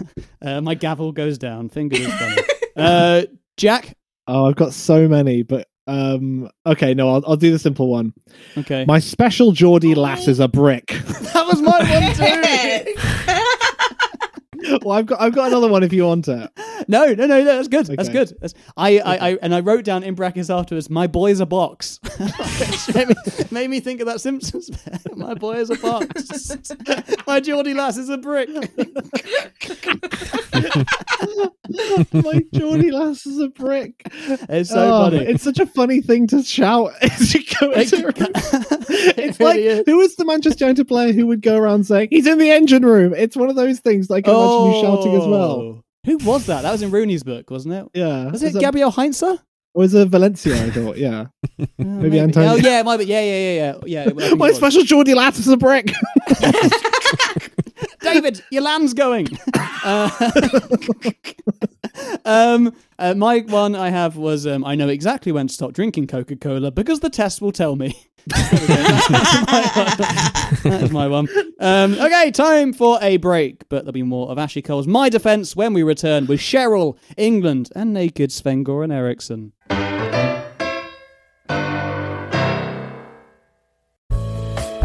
Uh, my gavel goes down. Fingered is funny. Uh, Jack. oh, I've got so many, but um, okay, no, I'll, I'll do the simple one. Okay. My special Geordie lass is a brick. that was my one too. well, I've got, I've got another one if you want it. No, no, no, no. That's good. That's good. That's, I, I, I, and I wrote down in brackets afterwards. My boy is a box. Which made, me, made me think of that Simpsons. my boy is a box. my Geordie lass is a brick. My Geordie lass is a brick. It's so Oh, funny. It's such a funny thing to shout as you go into it It's really like is. who is the Manchester United player who would go around saying he's in the engine room? It's one of those things that I you shouting as well. Oh. Who was that? That was in Rooney's book, wasn't it? Yeah, Was it that- Gabriel Heinze? Or was it Valencia? I thought. Yeah, Uh, Maybe Antonio. Oh yeah, it might be. Yeah, yeah, yeah, yeah. yeah I think it my special Geordie lass is a brick. David, your land's going. Uh, um, uh, my one I have was um, I know exactly when to stop drinking Coca Cola because the test will tell me. We. That's my one. Um, okay, time for a break, but there'll be more of Ashley Cole's My Defense when we return with Cheryl, England, and naked Sven Goran Eriksson.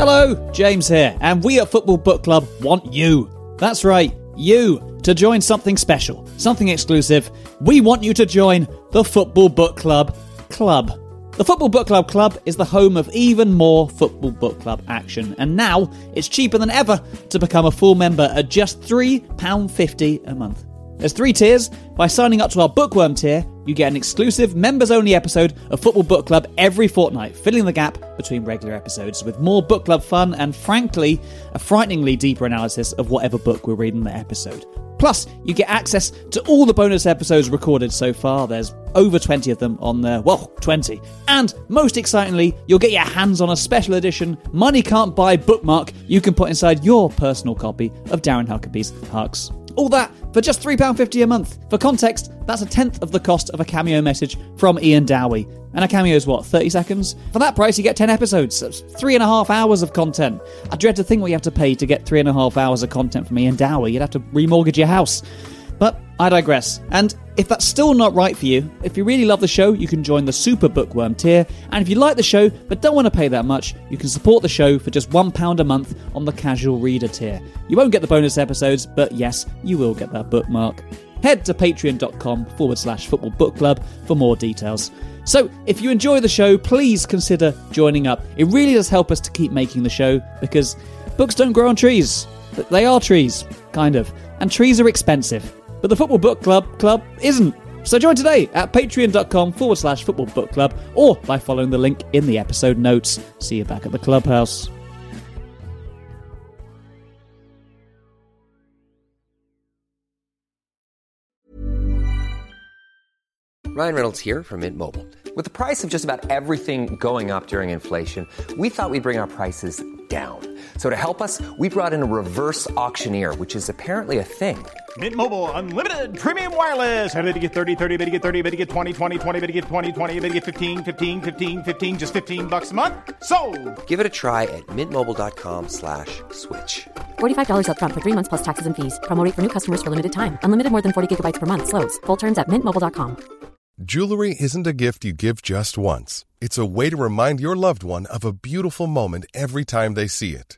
Hello, James here, and we at Football Book Club want you. That's right, you, to join something special, something exclusive. We want you to join the Football Book Club Club. The Football Book Club Club is the home of even more Football Book Club action, and now it's cheaper than ever to become a full member at just £3.50 a month. There's three tiers. By signing up to our Bookworm tier, you get an exclusive members only episode of Football Book Club every fortnight, filling the gap between regular episodes with more book club fun and, frankly, a frighteningly deeper analysis of whatever book we're reading that episode. Plus, you get access to all the bonus episodes recorded so far. There's over 20 of them on there. Well, 20. And most excitingly, you'll get your hands on a special edition, money can't buy bookmark you can put inside your personal copy of Darren Huckerby's Hucks. All that for just £3.50 a month. For context, that's a tenth of the cost of a cameo message from Ian Dowie. And a cameo is what, 30 seconds? For that price, you get 10 episodes. That's three and a half hours of content. I dread to think what you have to pay to get three and a half hours of content from Ian Dowie. You'd have to remortgage your house. But I digress. And if that's still not right for you, if you really love the show, you can join the Super Bookworm tier. And if you like the show but don't want to pay that much, you can support the show for just £1 a month on the Casual Reader tier. You won't get the bonus episodes, but yes, you will get that bookmark. Head to patreon.com forward slash football book club for more details. So, if you enjoy the show, please consider joining up. It really does help us to keep making the show because books don't grow on trees. They are trees, kind of. And trees are expensive. But the Football Book Club Club isn't. So join today at patreon.com forward slash football book club or by following the link in the episode notes. See you back at the clubhouse. Ryan Reynolds here from Mint Mobile. With the price of just about everything going up during inflation, we thought we'd bring our prices down. So to help us, we brought in a reverse auctioneer, which is apparently a thing. Mint Mobile unlimited premium wireless. Ready to get 30, 30, bit to get 30, bit to get 20, 20, 20, bit to get 20, 20, bit to get 15, 15, 15, 15 just 15 bucks a month. So, Give it a try at mintmobile.com slash switch. $45 upfront for three months plus taxes and fees. Promo rate for new customers for limited time. Unlimited more than 40 gigabytes per month. Slows. Full terms at mintmobile.com. Jewelry isn't a gift you give just once. It's a way to remind your loved one of a beautiful moment every time they see it.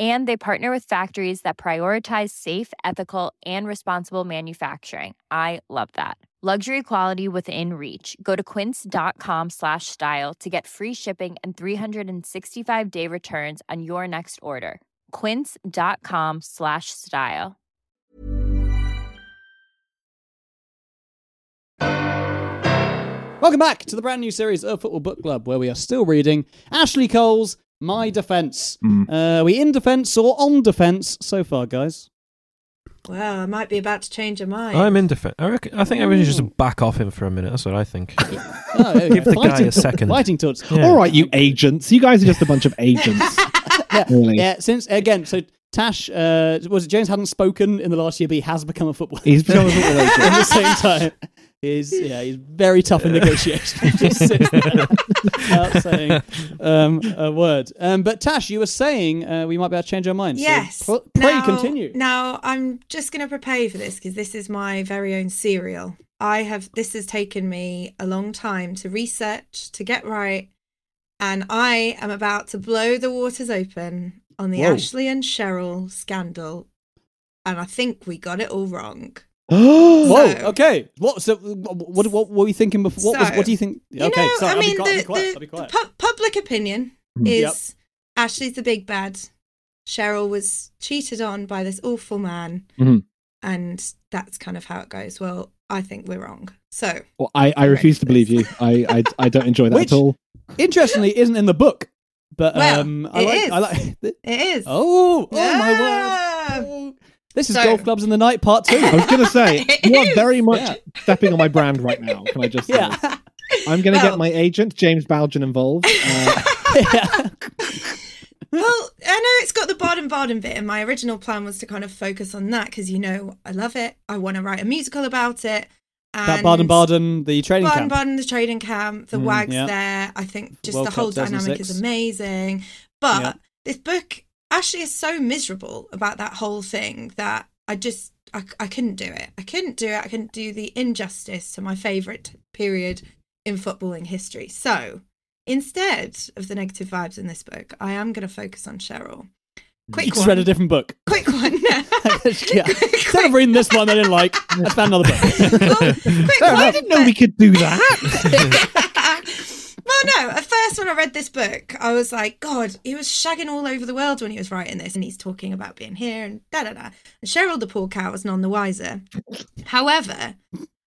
And they partner with factories that prioritize safe, ethical, and responsible manufacturing. I love that. Luxury quality within reach. Go to quince.com slash style to get free shipping and 365 day returns on your next order. Quince.com slash style. Welcome back to the brand new series of Football Book Club, where we are still reading Ashley Cole's My Defence. Mm. Uh, are we in defence or on defence so far, guys? Well, I might be about to change your mind. I'm in defense. I, reckon, I think everyone should just back off him for a minute. That's what I think. Oh, yeah, Give the guy a second. Fighting thoughts. Yeah. All right, you agents. You guys are just a bunch of agents. yeah, Really. yeah, since again, so Tash uh, was it James hadn't spoken in the last year, but he has become a footballer. He's become a football agent. At the same time, he's yeah, he's very tough in negotiation. He just sits there without saying um, a word. Um, but Tash, you were saying uh, we might be able to change our minds. So Yes. pr- pray Now- continue. Now, I'm just going to prepare you for this because this is my very own serial. I have, this has taken me a long time to research, to get right. And I am about to blow the waters open on the Whoa. Ashley and Cheryl scandal. And I think we got it all wrong. Whoa. So- okay. What? So what? What, what were you thinking before? What, was, what do you think? You okay. know, sorry, I mean, quiet, the, the, the pu- public opinion Mm. is Yep. Ashley's the big bad. Cheryl was cheated on by this awful man. Mhm. And that's kind of how it goes. Well, I think we're wrong. So, Well, I, I refuse to believe you. I, I, I don't enjoy that Which- at all. Interestingly, isn't in the book, but Well, um, I it like. is. I like. it is. Oh, oh my Yeah. word! Oh. This is So- golf clubs in the night part two. I was going to say, It you are is. very much Yeah. stepping on my brand right now. Can I just say? yeah. I'm going to Well- get my agent, James Baljan, involved. Uh, yeah. Well, I know it's got the Baden Baden bit, and my original plan was to kind of focus on that because you know I love it. I want to write a musical about it. That and Baden Baden, the training Baden camp. Baden, the trading camp, the Mm, wags yeah. there. I think just World the Cup whole dynamic is amazing. But Yeah. this book actually is so miserable about that whole thing that I just I, I couldn't do it. I couldn't do it. I couldn't do the injustice to my favourite period in footballing history. So instead of the negative vibes in this book, I am going to focus on Cheryl. Quick one. You just one. read a different book. Quick one. yeah. Instead of reading this one, I didn't like. I found another book. Well, quick I didn't know we could do that. Well, no. At first, when I read this book, I was like, God, he was shagging all over the world when he was writing this, and he's talking about being here and da da da. And Cheryl, the poor cow, was none the wiser. However,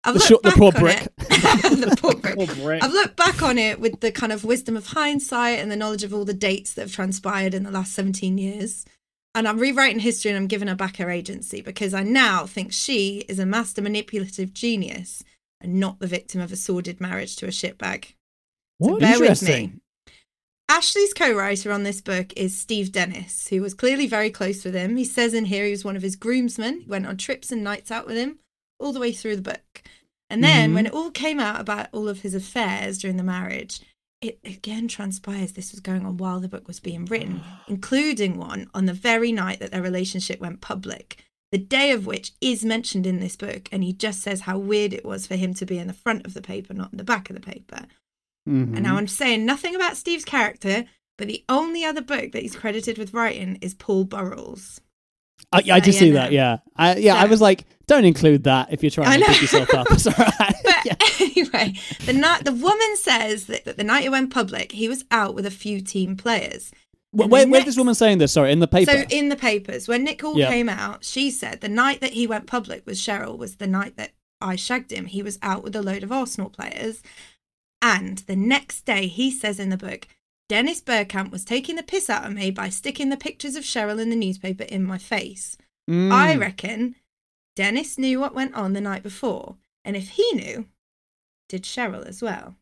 I've The looked short- the back poor on brick. it. the poor brick. Poor brick. I've looked back on it with the kind of wisdom of hindsight and the knowledge of all the dates that have transpired in the last 17 years. And I'm rewriting history and I'm giving her back her agency because I now think she is a master manipulative genius and not the victim of a sordid marriage to a shitbag. So bear with me. Ashley's co-writer on this book is Steve Dennis, who was clearly very close with him. He says in here he was one of his groomsmen. He went on trips and nights out with him all the way through the book. And then Mhm. when it all came out about all of his affairs during the marriage, it again transpires this was going on while the book was being written, including one on the very night that their relationship went public. The day of which is mentioned in this book, and he just says how weird it was for him to be in the front of the paper, not in the back of the paper. Mhm. And now I'm saying nothing about Steve's character, but the only other book that he's credited with writing is Paul Burrell's. I, I So, just yeah, see no. that. Yeah, I, yeah. I was like, don't include that if you're trying to pick yourself up. It's all right. But anyway, the night the woman says that, that the night it went public, he was out with a few team players. Where, where, the where's this woman saying this? Sorry, in the paper. So in the papers, when Nick Hall Yeah. came out, she said the night that he went public with Cheryl was the night that I shagged him. He was out with a load of Arsenal players. And the next day, he says in the book, Dennis Bergkamp was taking the piss out of me by sticking the pictures of Cheryl in the newspaper in my face. Mm. I reckon Dennis knew what went on the night before. And if he knew, did Cheryl as well.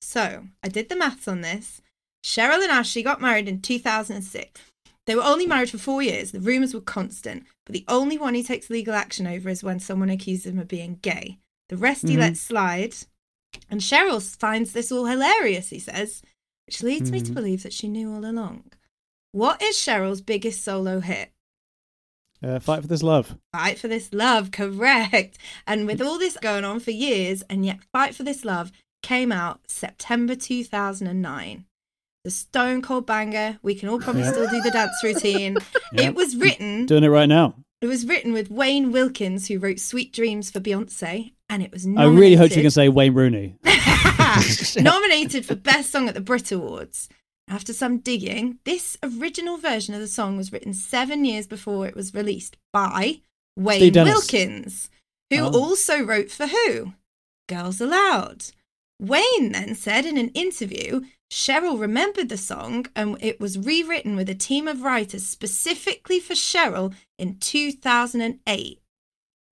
So I did the maths on this. Cheryl and Ashley got married in 2006. They were only married for four years. The rumours were constant, but the only one he takes legal action over is when someone accuses him of being gay. The rest he Mhm. lets slide. And Cheryl finds this all hilarious, he says, which leads me to Mhm. believe that she knew all along. What is Cheryl's biggest solo hit? Uh, fight for this love. Fight for This Love, correct. And with all this going on for years, and yet Fight for This Love came out September 2009. The stone cold banger. We can all probably Yeah. still do the dance routine. Yeah. It was written. Doing it right now. It was written with Wayne Wilkins, who wrote Sweet Dreams for Beyonce, and it was I really hope you can say Wayne Rooney. nominated for Best Song at the Brit Awards. After some digging, this original version of the song was written seven years before it was released by Wayne Wilkins, who Oh. also wrote for who? Girls Aloud. Wayne then said in an interview, Cheryl remembered the song and it was rewritten with a team of writers specifically for Cheryl in 2008.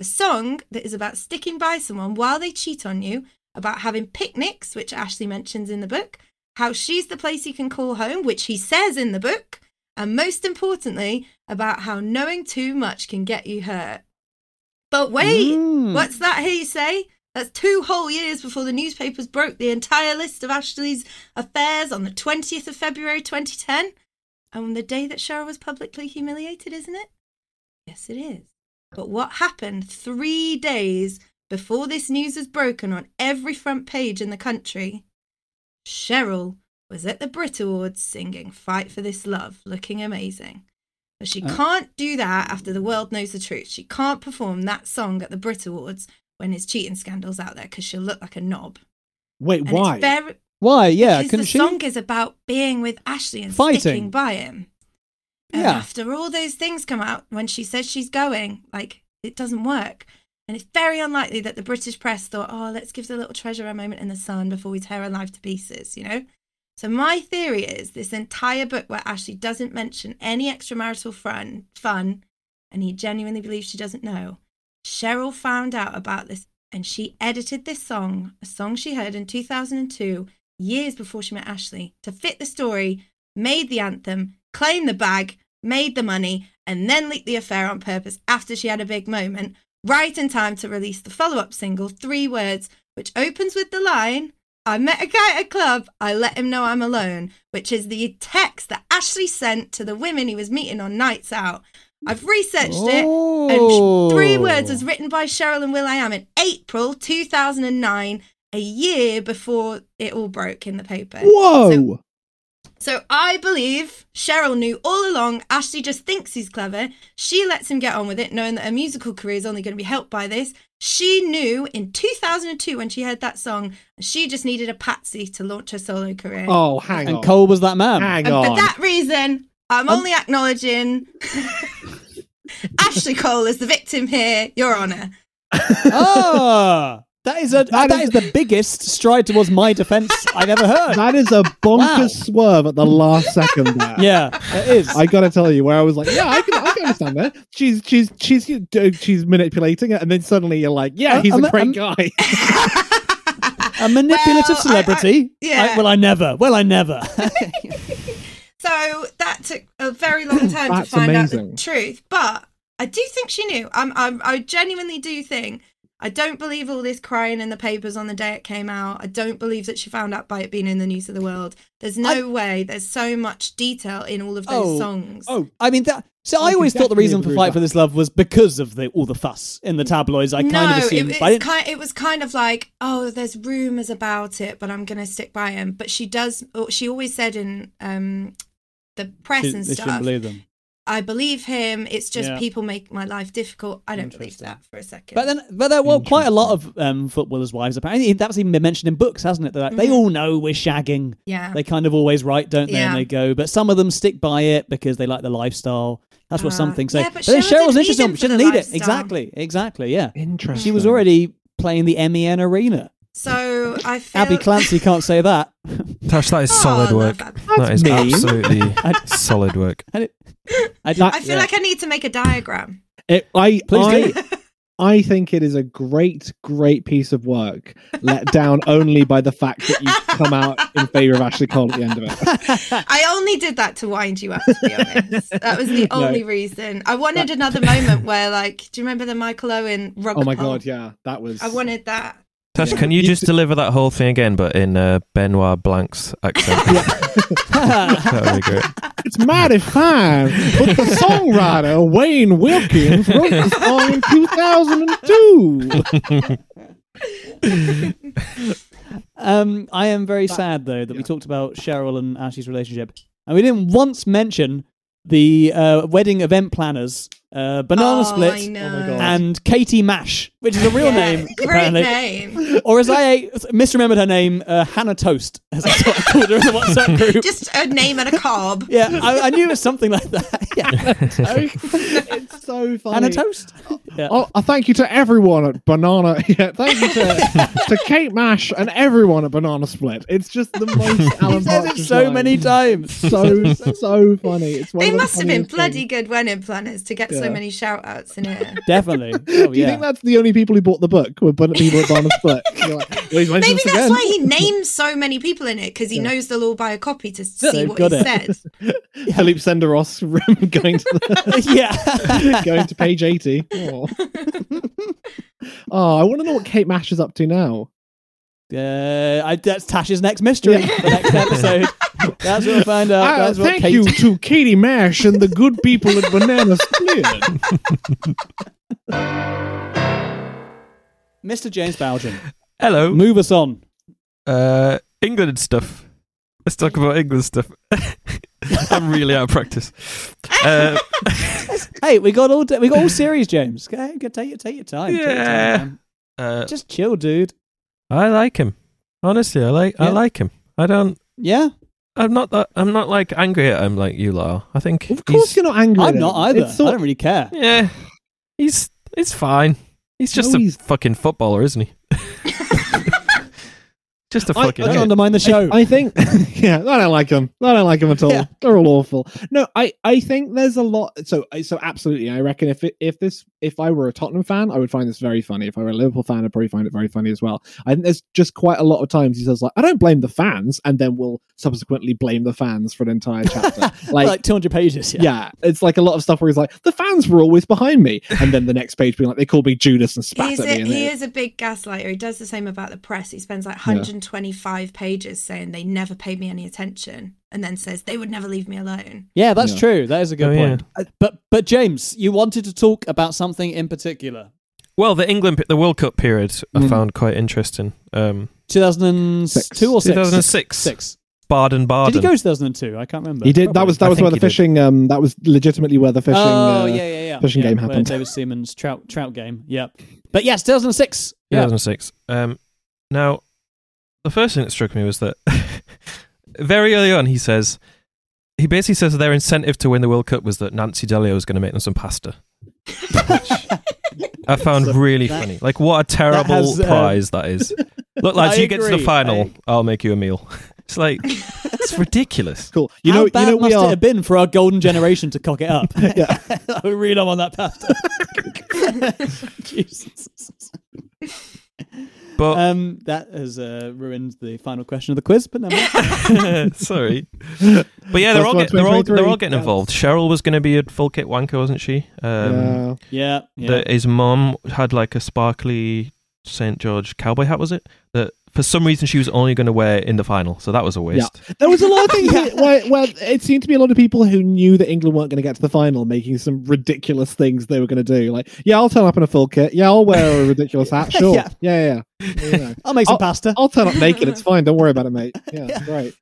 A song that is about sticking by someone while they cheat on you, about having picnics, which Ashley mentions in the book, how she's the place you can call home, which he says in the book, and most importantly, about how knowing too much can get you hurt. But wait, Mm. what's that he say? That's two whole years before the newspapers broke the entire list of Ashley's affairs on the 20th of February 2010. And on the day that Cheryl was publicly humiliated, isn't it? Yes, it is. But what happened three days before this news was broken on every front page in the country? Cheryl was at the Brit Awards singing Fight for This Love, looking amazing. But she Uh. can't do that after the world knows the truth. She can't perform that song at the Brit Awards when his cheating scandal's out there because she'll look like a knob. Wait, And why? Very, Why? Yeah, because the she? song is about being with Ashley and Fighting. sticking by him. And Yeah. after all those things come out, when she says she's going, like it doesn't work. And it's very unlikely that the British press thought, oh, let's give the little treasure a moment in the sun before we tear her life to pieces, you know? So my theory is this entire book where Ashley doesn't mention any extramarital fun, fun, and he genuinely believes she doesn't know. Cheryl found out about this and she edited this song, a song she heard in 2002, years before she met Ashley, to fit the story, made the anthem, claimed the bag, made the money, and then leaked the affair on purpose after she had a big moment, right in time to release the follow up single, Three Words, which opens with the line, I met a guy at a club, I let him know I'm alone, which is the text that Ashley sent to the women he was meeting on nights out. I've researched it, and Three Words was oh. written by Cheryl and Will I Am in April 2009, a year before it all broke in the paper. Whoa! So, So I believe Cheryl knew all along. Ashley just thinks he's clever. She lets him get on with it, knowing that her musical career is only going to be helped by this. She knew in 2002 when she heard that song, she just needed a patsy to launch her solo career. Oh, hang on. and on. Cole was that man. Hang and on. for that reason, I'm Um, only acknowledging Ashley Cole is the victim here, Your Honour. ah, that is a that, That is, is- the biggest stride towards my defense I've ever heard. That is a bonkers Wow. swerve at the last second there. yeah, it is. I gotta tell you, where I was like, yeah, I can, I can understand that. She's, she's, she's, she's manipulating it, and then suddenly you're like, yeah, Uh, he's I'm- a great I'm- guy. a manipulative Well, I- I- celebrity. yeah. I- well, I never. Well, I never. So that took a very long time to That's find out the truth. But I do think she knew. I'm, I'm, I genuinely do think. I don't believe all this crying in the papers on the day it came out. I don't believe that she found out by it being in the news of the world. There's no way. There's so much detail in all of those Oh. songs. oh, I mean, that. So I I, always thought the reason for Fight with for. This Love was because of the all the fuss in the tabloids. I kind of assumed. it, but it's kind, it was kind of like, oh, there's rumors about it, but I'm going to stick by him. But she does. She always said in um, the press She- and they stuff. Shouldn't believe them. I believe him. It's just Yeah. people make my life difficult. I don't believe that for a second. But then, but there were quite a lot of um, footballers' wives. Apparently, that's even been mentioned in books, hasn't it? They're like, They Mhm. all know we're shagging. yeah, They kind of always write, don't they? And they go, but some of them stick by it because they like the lifestyle. That's what Uh, some things say. yeah, but then Cheryl Cheryl's interesting. She didn't the need it. lifestyle. Exactly. Exactly. Yeah. interesting. She was already playing the MEN arena. so I feel. Abbey Clancy can't say that. Tash, that is Oh, solid I work. Abbey. That is mean. absolutely solid work. I, did- I, did- That- I feel yeah. like I need to make a diagram. It, I, Please I, do. I think it is a great, great piece of work, let down only by the fact that you come out in favor of Ashley Cole at the end of it. I only did that to wind you up. To be honest, that was the No. only reason. I wanted another moment where, like, do you remember the Michael Owen rug? Oh my pull? god, yeah, that was. I wanted that. Tash, can you You just s- deliver that whole thing again, but in uh, Benoit Blanc's accent? that would be great. It's mighty fine, but the songwriter Wayne Wilkins wrote the song in 2002. Um, I am very sad though that we talked about Cheryl and Ashley's relationship, and we didn't once mention the uh, wedding event planners, uh, Banana oh, Split, I know. Oh my God. and Katie Mash, which is a real Yeah, name, Great apparently. name. Or as I misremembered her name, uh, Hannah Toast, as I thought I called her in the WhatsApp group. Just a name and a carb. yeah, I, I knew it was something like that. yeah. it's so funny. Hannah Toast. Yeah. Oh, a thank you to everyone at Banana. Yeah, thank you to, to Kate Mash and everyone at Banana Split. It's just the most he Alan says it so line. many times. So so funny. It's one They of the must have been bloody things. good wedding planners to get so many shout outs in it. Definitely. Oh, Do you yeah. think that's the only people who bought the book were people at Banana Split? You're like, well, Maybe that's again. why he names so many people in it because he knows they'll all buy a copy to see They've what he got it. says. Philippe Senderos going to the, yeah. going to page eighty. Oh. Oh, I want to know what Kate Mash is up to now. Uh, I, that's Tash's next mystery. Yeah. The next episode. That's what we'll find out. Ah, That's what thank Kate- you to Katie Mash and the good people at Banana Split. Mr. James Bowden. Hello. Move us on. Uh, England stuff. Let's talk about England stuff. I'm really out of practice. Uh, Hey, we got all we got all series, James. Okay, go take your take your time. Take your time, Yeah. man. uh, Just chill, dude. I like him. Honestly, I like I like him. I don't. Yeah, I'm not that. I'm not like angry at him like you lot. are. I think Of course, he's. you're not angry. I'm him. not either. It's sort- I don't really care. Yeah, he's he's fine. He's just No, a he's- fucking footballer, isn't he? just a fucking. I Don't undermine the show. I, I think, yeah, I don't like them. I don't like them at all. Yeah. They're all awful. No, I, I think there's a lot. So, so absolutely, I reckon if it, if this, if I were a Tottenham fan, I would find this very funny. If I were a Liverpool fan, I'd probably find it very funny as well. I think there's just quite a lot of times he says like, I don't blame the fans, and then we'll subsequently blame the fans for an entire chapter. like, like, 200 pages. Yeah. yeah, it's like a lot of stuff where he's like, the fans were always behind me, and then the next page being like, they called me Judas and spat He's at a, me. and he it- is a big gaslighter. He does the same about the press. He spends like 125 pages saying they never paid me any attention and then says they would never leave me alone. Yeah, that's Yeah. true. That is a good Oh, point. Uh, But but James, you wanted to talk about something in particular. Well, the England, the World Cup period, I Mm. found quite interesting. Um, 2002 or 6? 2006. Six. Baden Baden. Did he go 2002? I can't remember. He did. That was that I was where the he did. fishing. Um, that was legitimately where the fishing. oh uh, yeah, yeah, yeah. fishing yeah, game happened. David Seaman's trout trout game. Yep. but yes, 2006. Yeah. 2006. Um, now, the first thing that struck me was that very early on, he says, he basically says their incentive to win the World Cup was that Nancy Dell'Olio was going to make them some pasta. Which I found really that- funny. Like, what a terrible has, uh, prize that is. Look, lads, I you get to the final, I- I'll make you a meal. It's like, it's ridiculous. Cool. You How know. bad You know. must We it are. have been for our golden generation to cock it up? Yeah. we read on that pasta. Jesus. But Um, that has uh, ruined the final question of the quiz, but never. Sorry, but yeah, they're all, get, they're all they're all getting Yes. involved. Cheryl was going to be a full kit wanker, wasn't she? Um, yeah. yeah, yeah. that his mom had like a sparkly St George cowboy hat, was it? That for some reason she was only going to wear in the final, so that was a waste. Yeah. There was a lot of things that- where, where it seemed to be a lot of people who knew that England weren't going to get to the final, making some ridiculous things they were going to do. Like, yeah, I'll turn up in a full kit. Yeah, I'll wear a ridiculous hat. Sure. Yeah. yeah, yeah. yeah. You know. I'll make some I'll- pasta. I'll turn up naked. It's fine. Don't worry about it, mate. Yeah, Yeah. great.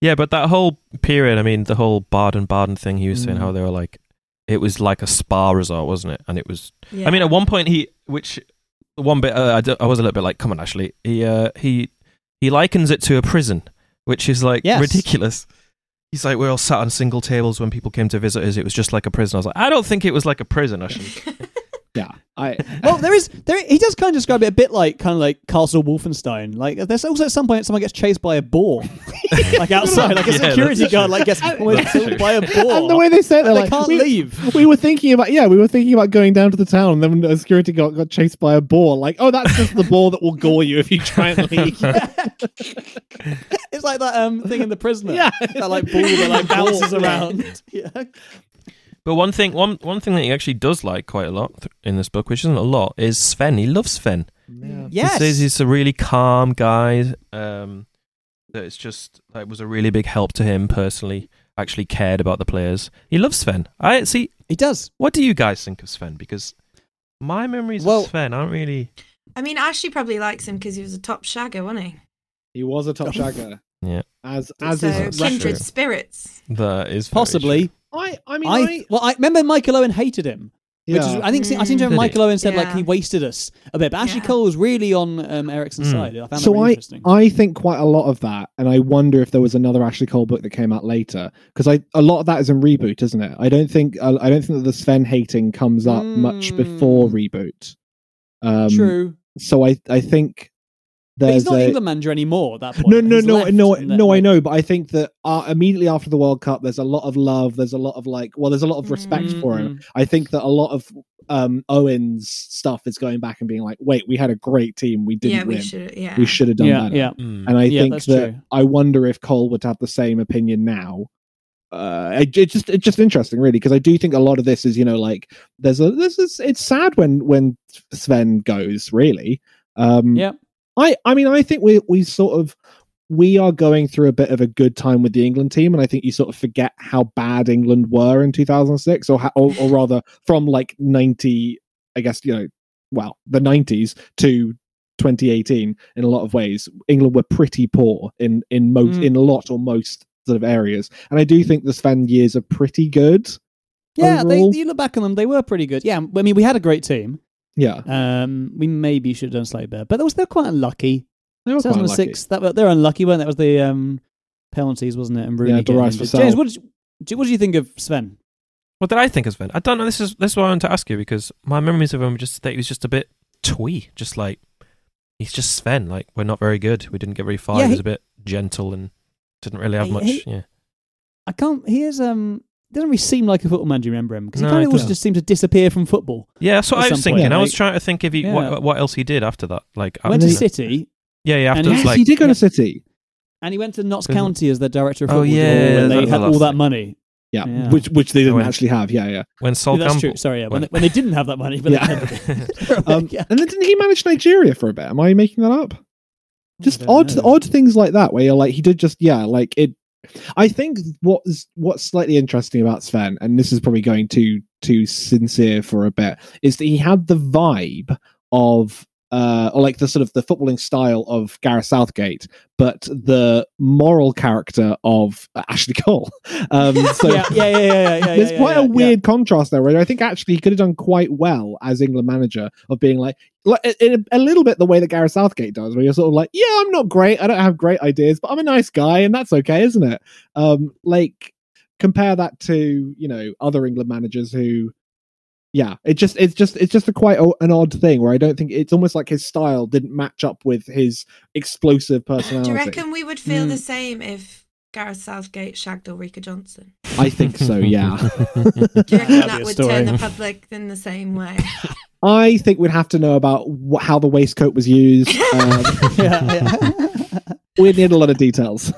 Yeah, but that whole period, I mean, the whole Baden Baden thing, he was saying Mm. how they were like, it was like a spa resort, wasn't it? And it was. Yeah. I mean, at one point he, which one bit, uh, I, d- I was a little bit like, come on, Ashley. He uh, he he likens it to a prison, which is like Yes. ridiculous. He's like, we're all sat on single tables when people came to visit us. It was just like a prison. I was like, I don't think it was like a prison, Ashley. Yeah. I. well, there is there. He does kind of describe it a bit like kind of like Castle Wolfenstein. Like there's also at some point someone gets chased by a boar, like outside, like a Yeah, security guard, like gets almost killed by a boar. And the way they say it, they're they can't we, leave. we were thinking about, yeah, we were thinking about going down to the town, and then a security guard got chased by a boar. Like, oh, that's just the boar that will gore you if you try and leave. It's like that um thing in the prisoner. Yeah. that like ball that like bounces around. Yeah. But one thing, one one thing that he actually does like quite a lot th- in this book, which isn't a lot, is Sven. He loves Sven. Yes. He says he's a really calm guy. Um, that it's just that was a really big help to him personally. Actually cared about the players. He loves Sven. I see. He does. What do you guys think of Sven? Because my memories Well- of Sven aren't really. I mean, Ashley probably likes him because he was a top shagger, wasn't he? he was a top shagger, Yeah, as as so is kindred true. spirits. that is very Possibly. I. I mean, I, I, well, I remember Michael Owen hated him. Which is, Yeah. I think I seem to remember he? Michael Owen said like he wasted us a bit, but Ashley Yeah. Cole was really on um, Eriksson's Mm. side. I found that so really I, interesting. I think quite a lot of that, and I wonder if there was another Ashley Cole book that came out later because I a lot of that is in reboot, isn't it? I don't think I, I don't think that the Sven hating comes up much before Mm. reboot. Um, True, So I I think but he's not a, England manager anymore at that point. no no He's no left no and no I know, but I think that uh, immediately after the World Cup, there's a lot of love. There's a lot of like, well, there's a lot of respect for him. Mm. I think that a lot of um Owen's stuff is going back and being like, wait, we had a great team, we didn't yeah, we win. should. Yeah. We should have done Yeah, better. yeah. Mm. And I Yeah, think that true. I wonder if Cole would have the same opinion now. Uh, it, it just it's just interesting, really, because I do think a lot of this is you know like there's a this is it's sad when when Sven goes really. Um, Yeah. I I mean I think we we sort of we are going through a bit of a good time with the England team, and I think you sort of forget how bad England were in 2006, or how, or, or rather from like 90, I guess you know, well the 90s to 2018 in a lot of ways england were pretty poor in in most Mm. in a lot or most sort of areas and i do think the sven years are pretty good Yeah, they, you look back on them, they were pretty good. Yeah, I mean, we had a great team. Yeah Um, we maybe should have done slightly better, but that was they're quite unlucky. they were quite unlucky. 2006, that were, they're unlucky, weren't they? That was the um, penalties, wasn't it? And Rooney Yeah, getting Darius injured. James, what did, you, do- what do you think of Sven? What did I think of Sven? I don't know. This is this is what I want to ask you because my memories of him were just that he was just a bit twee, just like he's just Sven. Like we're not very good. We didn't get very far. Yeah, he was a bit gentle and didn't really have He- much. he- yeah, I can't. He is um. Doesn't really seem like a football manager. Remember him because No, he kind he of also doesn't. just seems to disappear from football. yeah. That's what At I some was point, thinking. I was like- trying to think if he Yeah. what, what else he did after that. Like Went to after- City Yeah, yeah. and After he- yes like he did go yeah. to city and he went to Notts Isn't- County as the director of Oh, football. yeah, when they was had the all last that thing. money. yeah, Yeah. which which they didn't When- actually have yeah yeah when Sol Yeah, that's Campbell. true. Sorry, yeah. When, when- they, when they didn't have that money, but Yeah. they had it. um, yeah. and then didn't he manage nigeria for a bit am i making that up just don't odd know. odd things like that where you're like he did just yeah like it i think what's what's slightly interesting about sven and this is probably going too too sincere for a bit is that he had the vibe of uh, or like the sort of the footballing style of Gareth Southgate, but the moral character of uh, Ashley Cole. Um, so yeah, yeah, yeah, yeah, yeah, yeah. there's yeah, quite yeah, a weird contrast there, where I think actually he could have done quite well as England manager of being like, like in a, a little bit the way that Gareth Southgate does, where you're sort of like, yeah, I'm not great, I don't have great ideas, but I'm a nice guy, and that's okay, isn't it? Um, like compare that to you know other England managers who yeah it just it's just it's just a quite o- an odd thing where i don't think it's almost like his style didn't match up with his explosive personality Do you reckon we would feel Mm. the same if Gareth Southgate shagged Ulrika Jonsson? i think so yeah Do you reckon That'd be that a would story. turn the public in the same way? i think we'd have to know about wh- how the waistcoat was used um, yeah, yeah. we'd need a lot of details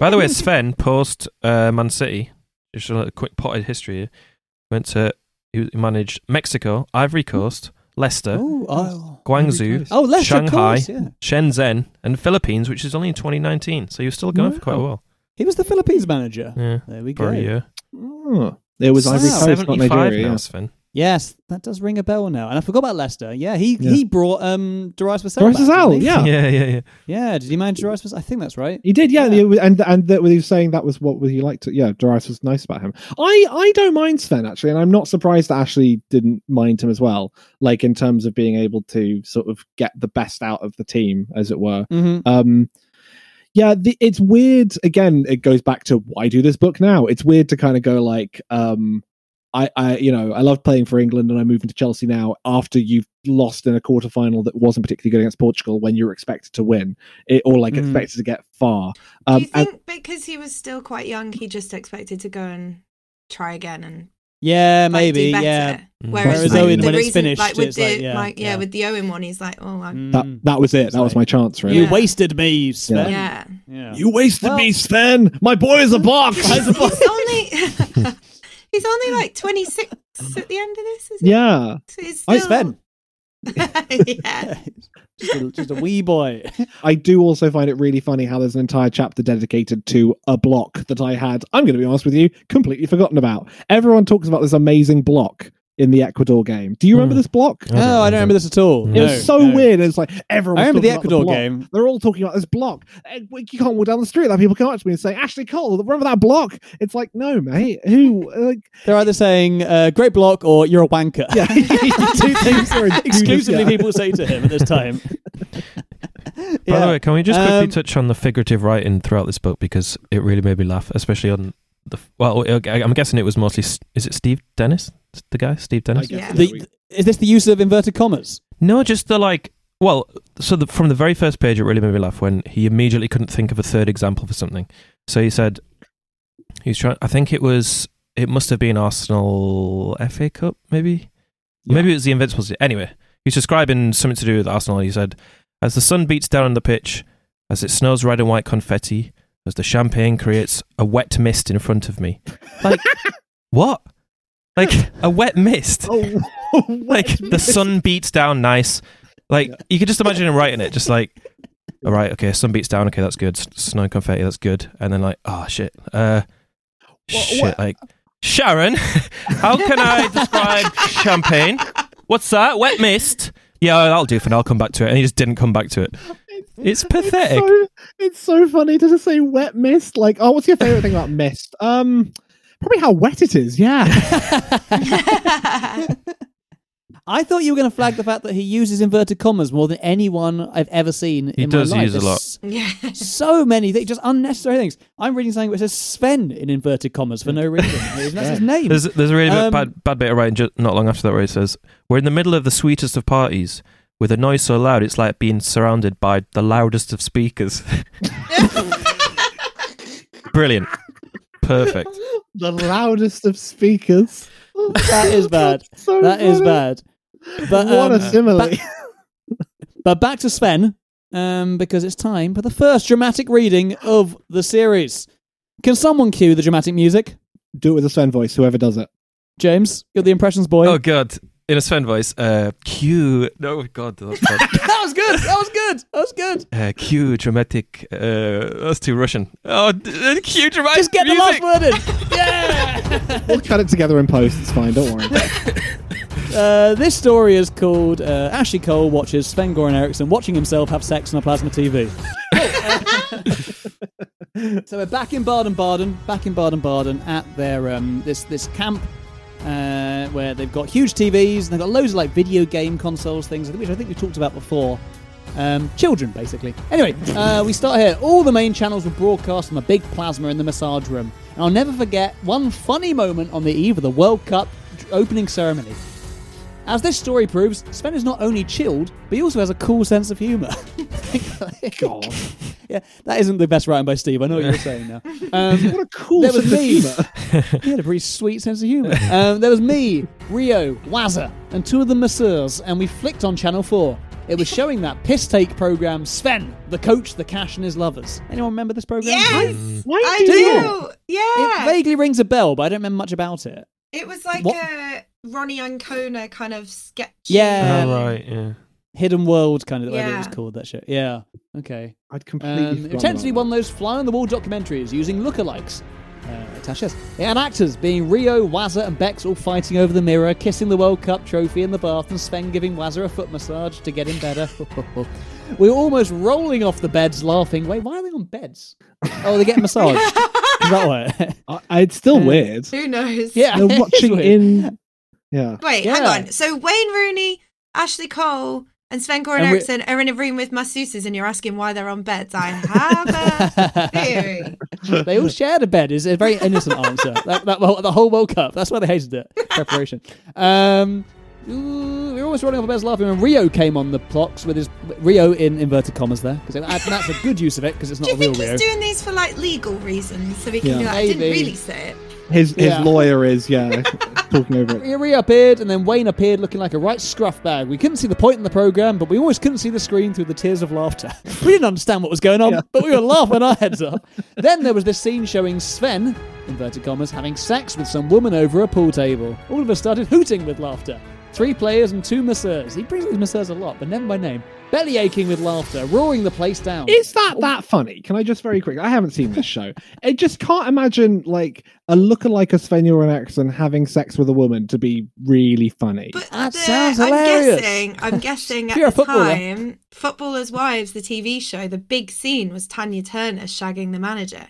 By the way, Sven post uh, Man City. Just a quick potted history. Here. Went to he managed Mexico, Ivory Coast, Leicester, Oh, oh. Guangzhou, Oh, Leicester, Shanghai, course, yeah. Shenzhen, and Philippines, which is only in 2019. So he was still going for quite a while. He was the Philippines manager. Yeah, There we for go. a year. Oh, it was Ivory Coast, not 75 Nigeria. now, yeah. Sven. Yes, that does ring a bell now. And I forgot about Leicester. Yeah, he Yeah. he brought um Darius Vassell. Darius back, Vassell, yeah. Yeah, yeah, yeah. Yeah, did he manage Darius Vassell? I think that's right. He did, yeah, Yeah. and and and that he was saying that was what he liked. To, yeah, Darius was nice about him. I I don't mind Sven actually, and I'm not surprised that Ashley didn't mind him as well. Like in terms of being able to sort of get the best out of the team, as it were. Mm-hmm. Um, yeah, the, it's weird. Again, it goes back to why do this book now? It's weird to kind of go like, um, I, I, you know, I love playing for England, and I move into Chelsea now after you've lost in a quarterfinal that wasn't particularly good against Portugal when you're expected to win, it, or like Mm. expected to get far. Do Um, you and- think because he was still quite young, he just expected to go and try again and Yeah, like, maybe. do? Yeah. Whereas, Whereas like, Owen, the when it's reason, finished, like with it's the like, yeah, like, yeah, yeah. with the Owen one, he's like, oh, I'm, that Mm. that was it. That was my chance, really. You Yeah. wasted me, Sven. yeah. Yeah. You wasted Well- me, Sven. My boy is a box. he's only he's only like 26 at the end of this. Is he? yeah. So he's still... Sven. yeah. just, a, just a wee boy. I do also find it really funny how there's an entire chapter dedicated to a block that I had, I'm going to be honest with you, completely forgotten about. Everyone talks about this amazing block in the Ecuador game. Do you remember Hmm. this block? I No, don't I don't remember this at all. It No, was so no. weird. It's like everyone. I remember the Ecuador block. game. They're all talking about this block. You can't walk down the street. Like people come up to me and say, "Ashley Cole, remember that block?" It's like, no, mate. Who? Like, They're either saying uh, "great block" or "you're a wanker." yeah, two things are Exclusively, yeah. people say to him at this time. By the way, can we just quickly Um, touch on the figurative writing throughout this book because it really made me laugh, especially on the. Well, I- I'm guessing it was mostly. Is it Steve Dennis? The guy, Steve Dennis? Yeah. so. The, is this the use of inverted commas? No, just the like. Well, so the, from the very first page, it really made me laugh when he immediately couldn't think of a third example for something. So he said he was trying. I think it was. It must have been Arsenal FA Cup, maybe. Yeah. Maybe it was the Invincibles. Anyway, he's describing something to do with Arsenal. He said, "As the sun beats down on the pitch, as it snows red and white confetti, as the champagne creates a wet mist in front of me." Like what? Like a wet mist. Oh, like the sun beats down nice. Like you could just imagine him writing it just like all right okay sun beats down okay that's good. Snow confetti that's good. And then like oh shit uh shit what- like sharon how can i describe champagne? What's that? Wet mist. Yeah that'll do for now i'll come back to it. And he just didn't come back to it. It's pathetic. so, it's so funny to just say wet mist. Like, oh, what's your favorite thing about mist? Um, probably how wet it is. Yeah. I thought you were going to flag the fact that he uses inverted commas more than anyone I've ever seen He in does my life. use a lot. Yeah. So many things, just unnecessary things. I'm reading something which says Sven in inverted commas for no reason. That's his name. There's, there's a really Um, bad, bad bit of writing ju- not long after that where he says, We're in the middle of the sweetest of parties with a noise so loud it's like being surrounded by the loudest of speakers. Brilliant. Perfect. the loudest of speakers. That is bad. So That is funny. bad. But what um, a simile. back- But back to Sven, um, because it's time for the first dramatic reading of the series. Can someone cue the dramatic music? Do it with a Sven voice, whoever does it. James, you're the impressions boy. Oh, God. In a Sven voice, uh, cue. No, God. That's bad. that was good. That was good. That was good. uh, cue dramatic. Uh, that's too Russian. Oh, d- uh, cue dramatic. Just get the last word in. Yeah. We'll cut it together in post. It's fine. Don't worry. Uh, this story is called uh, Ashley Cole watches Sven Goran Eriksson watching himself have sex on a plasma TV. so we're back in Baden-Baden, back in Baden-Baden at their um, this this camp uh, where they've got huge TVs and they've got loads of like video game consoles, things which I think we talked about before. Um, children, basically. Anyway, uh, we start here. All the main channels were broadcast from a big plasma in the massage room. And I'll never forget one funny moment on the eve of the World Cup opening ceremony. As this story proves, Sven is not only chilled, but he also has a cool sense of humour. God. yeah, that isn't the best writing by Steve. I know what you're saying now. Um, what a cool there was sense of me. humour. he had a pretty sweet sense of humour. Um, there was me, Rio, Wazza, and two of the masseurs, and we flicked on Channel 4. It was showing that piss take program, Sven, the coach, the cash, and his lovers. Anyone remember this program? Yes, Why I do do. you? Yeah, It vaguely rings a bell, but I don't remember much about it. It was like What- a Ronni Ancona kind of sketch. Yeah. Oh, right, yeah. Hidden World, kind of whatever it was called. That shit. Yeah. Okay. I'd completely Um, forgotten potentially about one of those fly on the wall documentaries using lookalikes. Uh, attaches. It had actors being Rio, Wazza, and Bex all fighting over the mirror, kissing the World Cup trophy in the bath, and Sven giving Wazza a foot massage to get him better. we were almost rolling off the beds, laughing. Wait, why are they on beds? Oh, they're getting massaged. Is that what? that. I, it's still Uh, weird. Who knows? yeah. They're watching in. Yeah. Wait, hang on. So Wayne Rooney, Ashley Cole, and Sven Goran And we- Eriksson are in a room with masseuses, and you're asking why they're on beds. I have a theory. they all shared a bed. Is a very innocent answer. That, that the whole World Cup. That's why they hated it. Preparation. Um, ooh, we were almost running off the beds laughing when Rio came on the blocks with his Rio in inverted commas there because that's a good use of it because it's not Do you a real think Rio. he's doing these for like legal reasons? So he can Yeah. like, I didn't really say it. His his Yeah. lawyer is yeah talking over it. Rio appeared and then Wayne appeared looking like a right scruff bag. We couldn't see the point in the program, but we always couldn't see the screen through the tears of laughter. We didn't understand what was going on, Yeah. but we were laughing our heads off. Then there was this scene showing Sven, inverted commas, having sex with some woman over a pool table. All of us started hooting with laughter. Three players and two masseurs. He brings these masseurs a lot, but never by name. Belly aching with laughter, roaring the place down. Is that that funny? Can I just very quick? I haven't seen this show. I just can't imagine like a lookalike of Sven Göran Eriksson having sex with a woman to be really funny. But That the- sounds I'm guessing, I'm guessing at you're the footballer. time, Footballers' Wives, the TV show, the big scene was Tanya Turner shagging the manager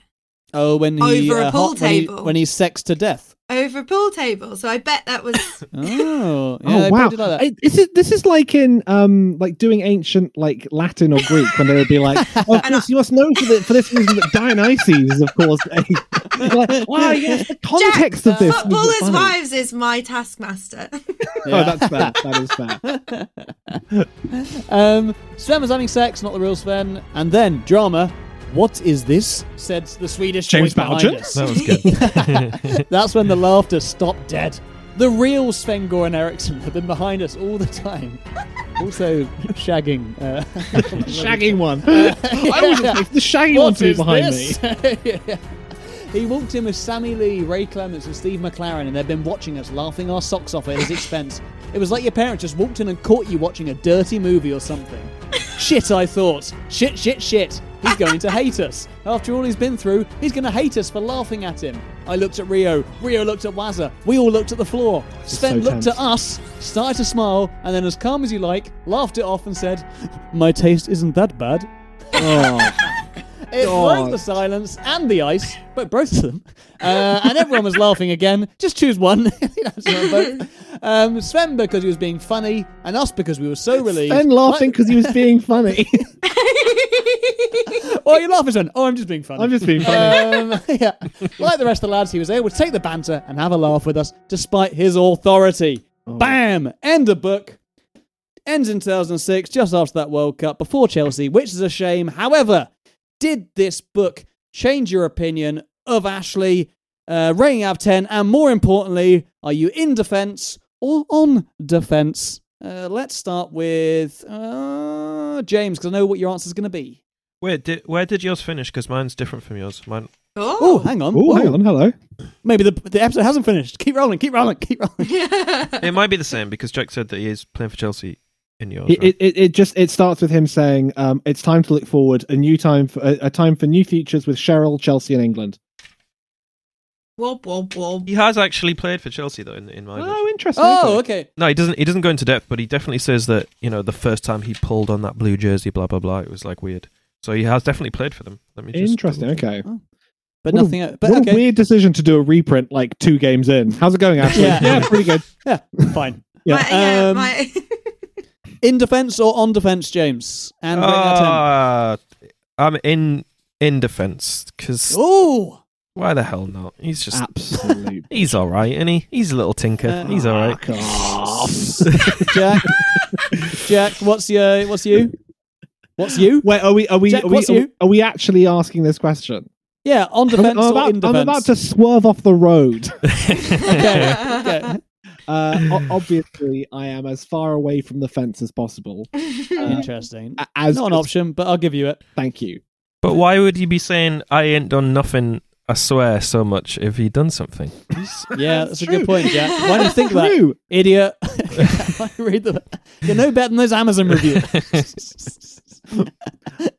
oh, when he Over a uh, pool hot- when he- table. when he's sexed to death. Over a pool table. So I bet that was. Oh, yeah, oh wow! like that. This is this is like in um like doing ancient like Latin or Greek when they would be like, oh, of course you must know for, the, for this reason that Dionysus is of course a like wow yes the context of this. was Footballers' funny." Wives is my taskmaster. Oh, that's fair. That is fair. Um, Sven was having sex, not the real Sven. And then drama. What is this? Said the Swedish James voice behind us. That was good. That's when the laughter stopped dead. The real Sven Goran Eriksson have been behind us all the time. Also shagging. Uh, shagging one. I was expecting the shagging one to be is behind this? me. Yeah. He walked in with Sammy Lee, Ray Clemence, and Steve McClaren, and they've been watching us, laughing our socks off at his expense. It was like your parents just walked in and caught you watching a dirty movie or something. shit, I thought. Shit, shit, shit. He's going to hate us. After all he's been through, he's going to hate us for laughing at him. I looked at Rio. Rio looked at Wazza. We all looked at the floor. Sven so looked tense. at us, started to smile, and then, as calm as you like, laughed it off and said, My taste isn't that bad. Oh, It God. broke the silence and the ice, but both of them. Uh, and everyone was laughing again. Just choose one. You know, so both. Um, Sven because he was being funny, and us because we were so relieved. Ben laughing because he was being funny. Oh, you're laughing, Sven. Oh, I'm just being funny. I'm just being funny. Um, yeah. Like the rest of the lads, he was able to take the banter and have a laugh with us despite his authority. Oh. Bam! End of book. Ends in 2006, just after that World Cup, before Chelsea, which is a shame. However, did this book change your opinion of Ashley? Uh, rating out of 10, and more importantly, are you in defence or on defence? Uh, let's start with uh, James, because I know what your answer is going to be. Wait, did, where did yours finish? Because mine's different from yours. Mine. Oh, Oh, hang on. Oh, hang on. Hello. Maybe the the episode hasn't finished. Keep rolling, keep rolling, keep rolling. It might be the same because Jack said that he is playing for Chelsea in yours. It, right? it, it, it just it starts with him saying um, it's time to look forward a new time for a, a time for new features with Cheryl Chelsea and England Wob wob wob. He has actually played for Chelsea though. In, in my Oh, interesting. Oh, okay. no, he doesn't. He doesn't go into depth, but he definitely says that you know the first time he pulled on that blue jersey, blah blah blah, it was like weird. So he has definitely played for them. Let me just Interesting. double check. Okay. But what nothing. A, but what okay. a weird decision to do a reprint like two games in. How's it going, Ashley? Yeah. yeah pretty good. Yeah, fine. Yeah. My- yeah, Um, my- In defence or on defence, James? And rating out of 10. Ah, I'm in in defence because Ooh. why the hell not? He's just Absolutely. he's all right, and he he's a little tinker. Uh, he's all right. Jack. Jack, what's your what's you? What's you? Wait, are we are we Jack, are we, what's are, you? are we actually asking this question? Yeah, on I'm, defence I'm or about, in I'm about to swerve off the road. okay. okay. Uh, o- obviously, I am as far away from the fence as possible. Uh, Interesting. a- as Not an option, but I'll give you it. Thank you. But why would you be saying I ain't done nothing? I swear so much if he done something. Yeah, that's a True. good point, Jack. Why don't you think of that, True. idiot? Why read the? You're no better than those Amazon reviews.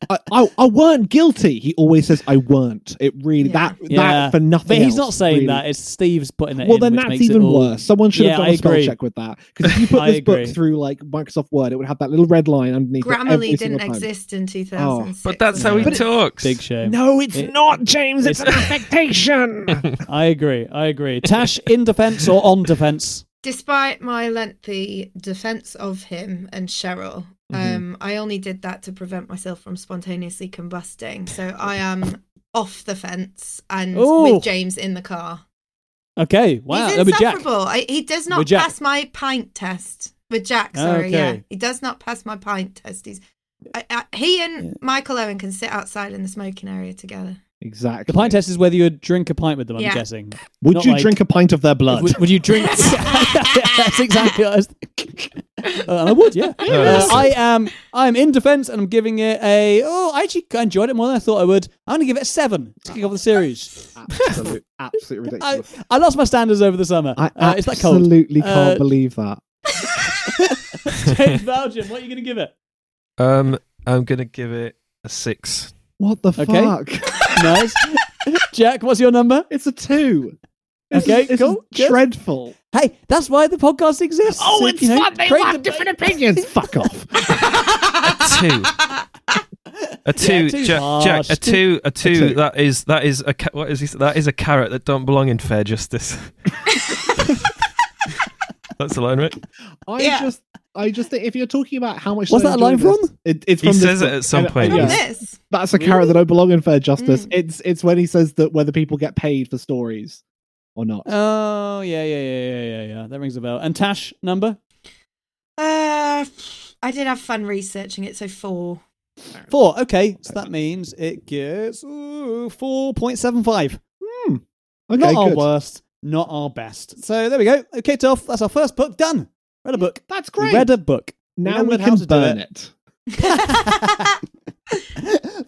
I, I, I weren't guilty. He always says I weren't. It really Yeah. that Yeah, that for nothing. But he's else, not saying really. that. It's Steve's putting it Well, in. then which that's makes even all- worse. Someone should Yeah, have done I a spell agree. check with that. Because if you put I this book through like Microsoft Word, it would have that little red line underneath. it Grammarly didn't time. exist in 2006. But that's how he talks. Big shame. No, it's It- not, James. It's an affectation. I agree. I agree. Tash in defence or on defence? Despite my lengthy defense of him and Cheryl, Mm-hmm. um, I only did that to prevent myself from spontaneously combusting. So I am off the fence and Ooh. with James in the car. Okay. Wow. He's Jack. insufferable. I, he does not pass my pint test. With Jack, sorry, yeah. He does not pass my pint test. He's I, I, he and Yeah. Michael Owen can sit outside in the smoking area together. Exactly. The pint test is whether you would drink a pint with them. I'm Yeah. guessing. Would Not you like- drink a pint of their blood? Would, would you drink? That's exactly what I was thinking. Uh, I would, yeah. Uh, I am. I'm in defence, and I'm giving it a. Oh, I actually enjoyed it more than I thought I would. I'm going to give it a seven to kick off the series. Absolute, absolutely I, ridiculous. I lost my standards over the summer. I, uh, it's that cold. absolutely can't Uh, believe that. James Belgium, what are you going to give it? Um, I'm gonna give it a six. What the Okay. fuck? Nice. Jack, what's your number? It's a two. This Okay, is, cool, is dreadful. Hey, that's why the podcast exists. Oh, So, it's you know, fun. They create have the- different opinions. Fuck off. A two. A two, two's Jack, harsh. Jack. A two, a two. two. That is that is a ca- what is he, that is a carrot that don't belong in fair justice. That's the line, right? I Yeah. just, I just think if you're talking about how much, What's I that line enjoy this- from? It, it's He from this says it book. at some point. point, and From yeah. this. That's a carrot that don't belong in fair justice. Mm. It's it's when he says that whether people get paid for stories or not. Oh, yeah, yeah, yeah, yeah, yeah, yeah. That rings a bell. And Tash, number? Uh, I did have fun researching it, so four. Four. Okay, so that means it gets ooh, 4.75. okay, not our good. worst, not our best. So there we go. Okay, Toff, that's our first book done. Read a book. That's great. read a book. now we how can burn it. it.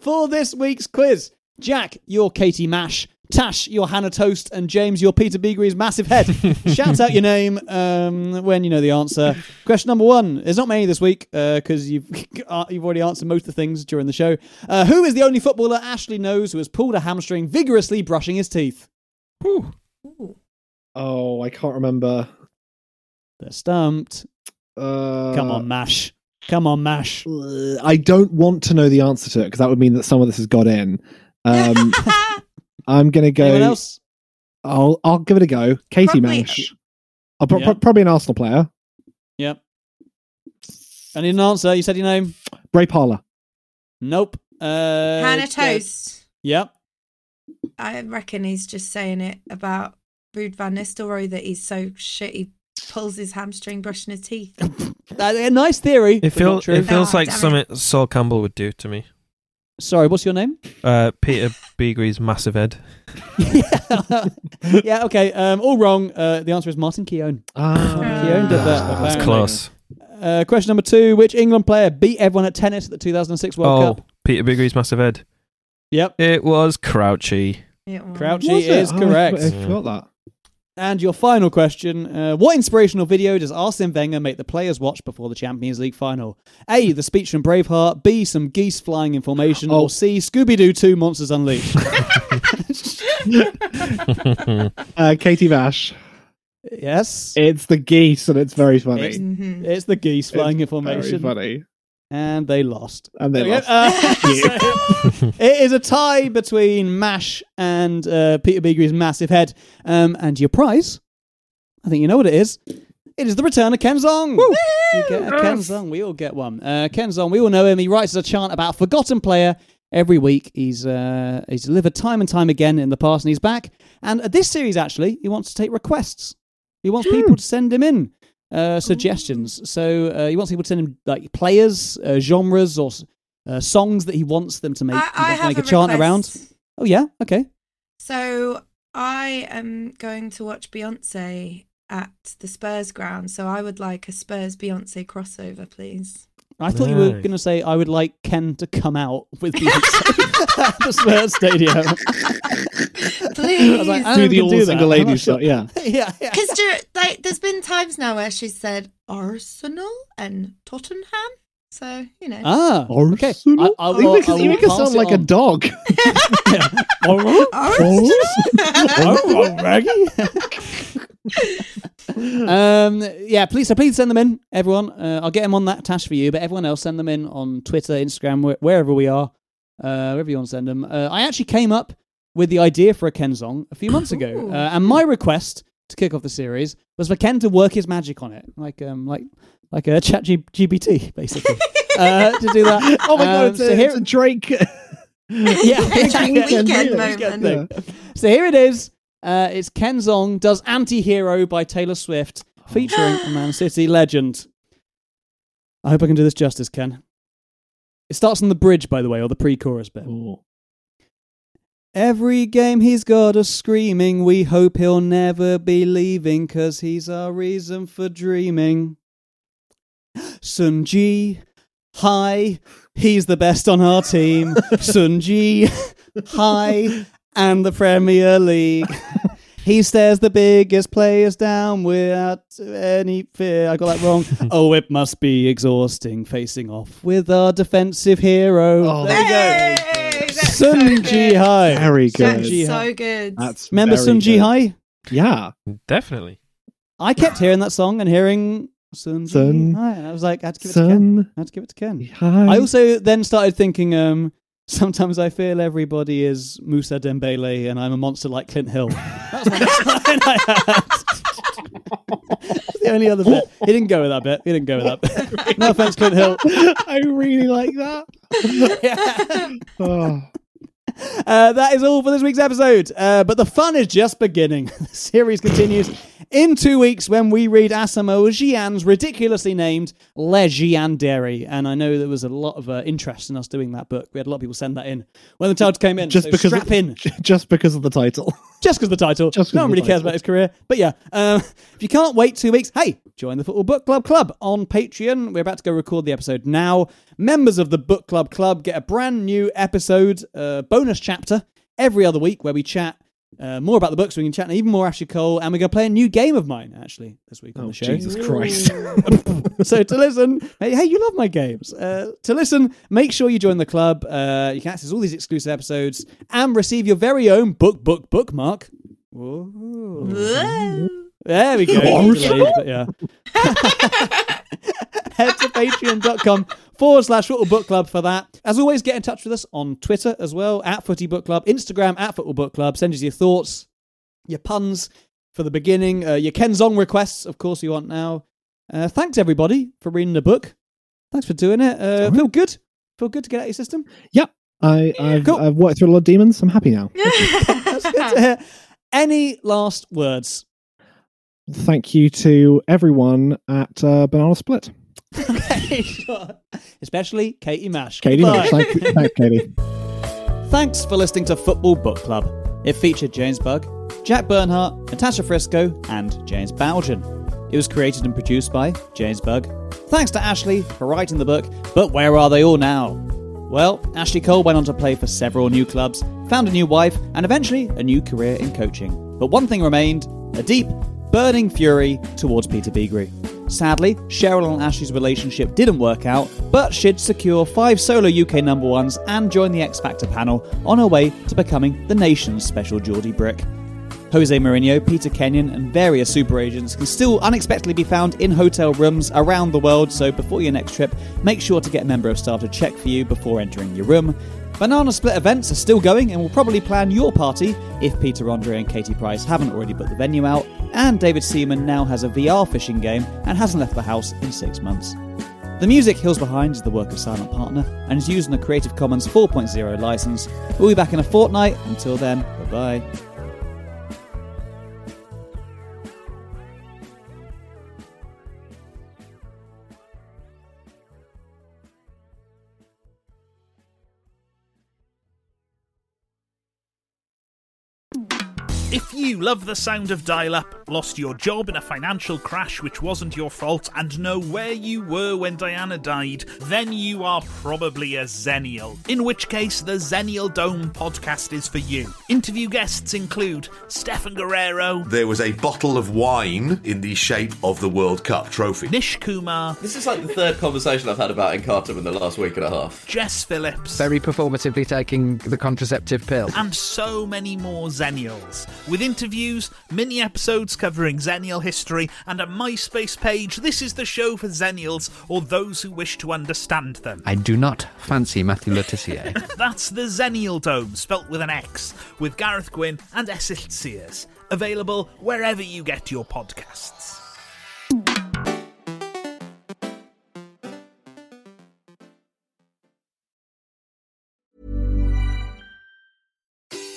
For this week's quiz, Jack, you're Katie Mash. Tash, you're Hannah Toast, and James, you're Peter Beagrie's massive head. Shout out your name um, when you know the answer. Question number one. There's not many this week because you've uh, you've already answered most of the things during the show. Uh, who is the only footballer Ashley knows who has pulled a hamstring vigorously brushing his teeth? Whew. Oh, I can't remember. They're stumped. Uh, Come on, Mash. Come on, Mash. I don't want to know the answer to it because that would mean that some of this has got in. Um, I'm gonna go. Anyone else? I'll I'll give it a go. Katie Probably- Mash. I'll pro- Yeah. pro- probably an Arsenal player. Yep. I need an answer. You said your name. Ray Parlour. Nope. Uh, Hannah Jack- Toast. Yep. I reckon he's just saying it about Ruud Van Nistelrooy that he's so shit he pulls his hamstring brushing his teeth. A nice theory. It but not feels true. it feels Ah, like damn it. something Sol Campbell would do to me. Sorry, what's your name? Uh, Peter Beagrie's massive head. yeah, okay. Um, all wrong. Uh, the answer is Martin Keown. Ah, Keown did that. That's apparently. close. Uh, question number two: Which England player beat everyone at tennis at the 2006 World Oh, Cup? Peter Beagrie's massive head. Yep, It was Crouchy. It was. Crouchy Was it? is Oh, I- correct. I forgot that. And your final question: uh, What inspirational video does Arsene Wenger make the players watch before the Champions League final? A. The speech from Braveheart. B. Some geese flying in formation. Oh. Or C. Scooby Doo Two Monsters Unleashed. uh, Katie Vash. Yes. It's the geese, and it's very funny. It's, it's the geese flying in It's formation. Very funny. And they lost. And they lost. Uh, so it is a tie between Mash and uh, Peter Beagrie's massive head. Um, and your prize, I think you know what it is. It is the return of Ken Zong. You get a Ken Zong. We all get one. Uh, Ken Zong, we all know him. He writes a chant about a forgotten player every week. He's uh, he's delivered time and time again in the past, and he's back. And uh, this series, actually, he wants to take requests. He wants people to send him in uh, suggestions. So uh, he wants people to send him like players, uh, genres, or uh, songs that he wants them to make, I, he I wants to have make a, a, chant around. Oh yeah, okay. So I am going to watch Beyonce at the Spurs ground. So I would like a Spurs Beyonce crossover, please. I thought you were going to say I would like Ken to come out with Beyonce at the Spurs stadium. Please. I was like, I Do don't the know all do single that. Ladies sure. shot, yeah. yeah, yeah. Because like, there's been times now where she said Arsenal and Tottenham. So you know. Ah, okay. Arsenal? I, I, you will- make, I us- you make us pass sound it like a on. dog. Oh, Raggy. um, yeah, please, so please send them in, everyone. Uh, I'll get them on that tash for you, but everyone else send them in on Twitter, Instagram, wh- wherever we are, uh, wherever you want to send them. Uh, I actually came up with the idea for a Ken Zong a few months ago, uh, and my request to kick off the series was for Ken to work his magic on it, like um, like like a Chat G- GPT, basically, uh, to do that. oh my god, Um, it's, so a, here- it's a Drake. yeah, Jack weekend, Weekend weekend moment. thing. So here it is. Uh, it's Ken Zong does "Anti-Hero" by Taylor Swift, featuring a Man City legend. I hope I can do this justice, Ken. It starts on the bridge, by the way, or the pre-chorus bit. Oh. Every game he's got us screaming. We hope he'll never be leaving, cause he's our reason for dreaming. Sun Jihai, he's the best on our team. Sun Jihai, and the Premier League. He stares the biggest players down without any fear. I got that wrong. oh, it must be exhausting facing off with our defensive hero. Oh, there you go. Hey, Sun so Ji good. Hai. Very good. That's Ji so good. That's Remember very Sun Ji good. Hai? Yeah. Definitely. I kept hearing that song and hearing Sun Ji Sun- Hai, and I was like, I had to give it to Ken. Sun. I had to give it to Ken. Hi. I also then started thinking, um, sometimes I feel everybody is Mousa Dembele and I'm a monster like Clint Hill. That was my next line I had. That's the only other bit. He didn't go with that bit. He didn't go with that bit. No offense, Clint Hill. I really like that. Oh. Uh, that is all for this week's episode. Uh, but the fun is just beginning. the series continues in two weeks when we read Asamoah Gyan's ridiculously named Le. And I know there was a lot of uh, interest in us doing that book. We had a lot of people send that in when the title came in. Just so because strap of, in. just because of the title. Just because of the title. Just no one really cares about his career. But yeah, um, if you can't wait two weeks, hey, join the Football Book Club Club on Patreon. We're about to go record the episode now. Members of the Book Club Club get a brand new episode, uh, bonus chapter every other week where we chat uh, more about the books. We can chat even more Ashley Cole, and we're going to play a new game of mine actually this week on Oh, the show. Jesus Christ. so to listen, hey, hey, you love my games. Uh, to listen, make sure you join the club. Uh, you can access all these exclusive episodes and receive your very own book, book, bookmark. Whoa. Whoa. There we go. Delayed, but yeah. Head to patreon.com forward slash football book club for that. As always, get in touch with us on Twitter as well, at footy book club, Instagram at football book club. Send us your thoughts, your puns for the beginning, uh, your Ken Zong requests, of course, you want now. Uh, thanks, everybody, for reading the book. Thanks for doing it. Uh, feel good? Feel good to get out of your system? Yep. I, I've, Cool. I've worked through a lot of demons. I'm happy now. That's good to hear. Any last words? Thank you to everyone at uh, Banana Split. Okay, sure. Especially Katie Mash. Katie, Goodbye. Nash, thank you. Thanks, Katie. Thanks for listening to Football Book Club. It featured James Bug, Jack Bernhardt, Natasha Frisco, and James Bowden. It was created and produced by James Bug. Thanks to Ashley for writing the book, but where are they all now? Well, Ashley Cole went on to play for several new clubs, found a new wife, and eventually a new career in coaching. But one thing remained a deep, burning fury towards Peter Beagrie. Sadly, Cheryl and Ashley's relationship didn't work out, but she'd secure five solo UK number ones and join the X Factor panel on her way to becoming the nation's special Geordie Brick. Jose Mourinho, Peter Kenyon, and various super agents can still unexpectedly be found in hotel rooms around the world, so before your next trip, make sure to get a member of staff to check for you before entering your room. Banana Split events are still going and will probably plan your party if Peter Andre and Katie Price haven't already put the venue out, and David Seaman now has a VR fishing game and hasn't left the house in six months. The music Hills Behind is the work of Silent Partner and is used in the Creative Commons 4.0 license. We'll be back in a fortnight. Until then, bye bye. If you love the sound of dial up, lost your job in a financial crash which wasn't your fault, and know where you were when Diana died, then you are probably a Xennial. In which case, the Xennial Dome podcast is for you. Interview guests include Stefan Guerrero, There was a bottle of wine in the shape of the World Cup trophy. Nish Kumar, This is like the third conversation I've had about Encartum in the last week and a half. Jess Phillips, Very performatively taking the contraceptive pill. and so many more Xennials. With interviews, mini episodes covering Xennial history, and a MySpace page, this is the show for Xennials or those who wish to understand them. I do not fancy Matthew Le Tissier. That's the Xennial Dome, spelt with an X, with Gareth Gwynn and Esyllt Sears. Available wherever you get your podcasts.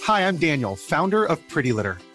Hi, I'm Daniel, founder of Pretty Litter.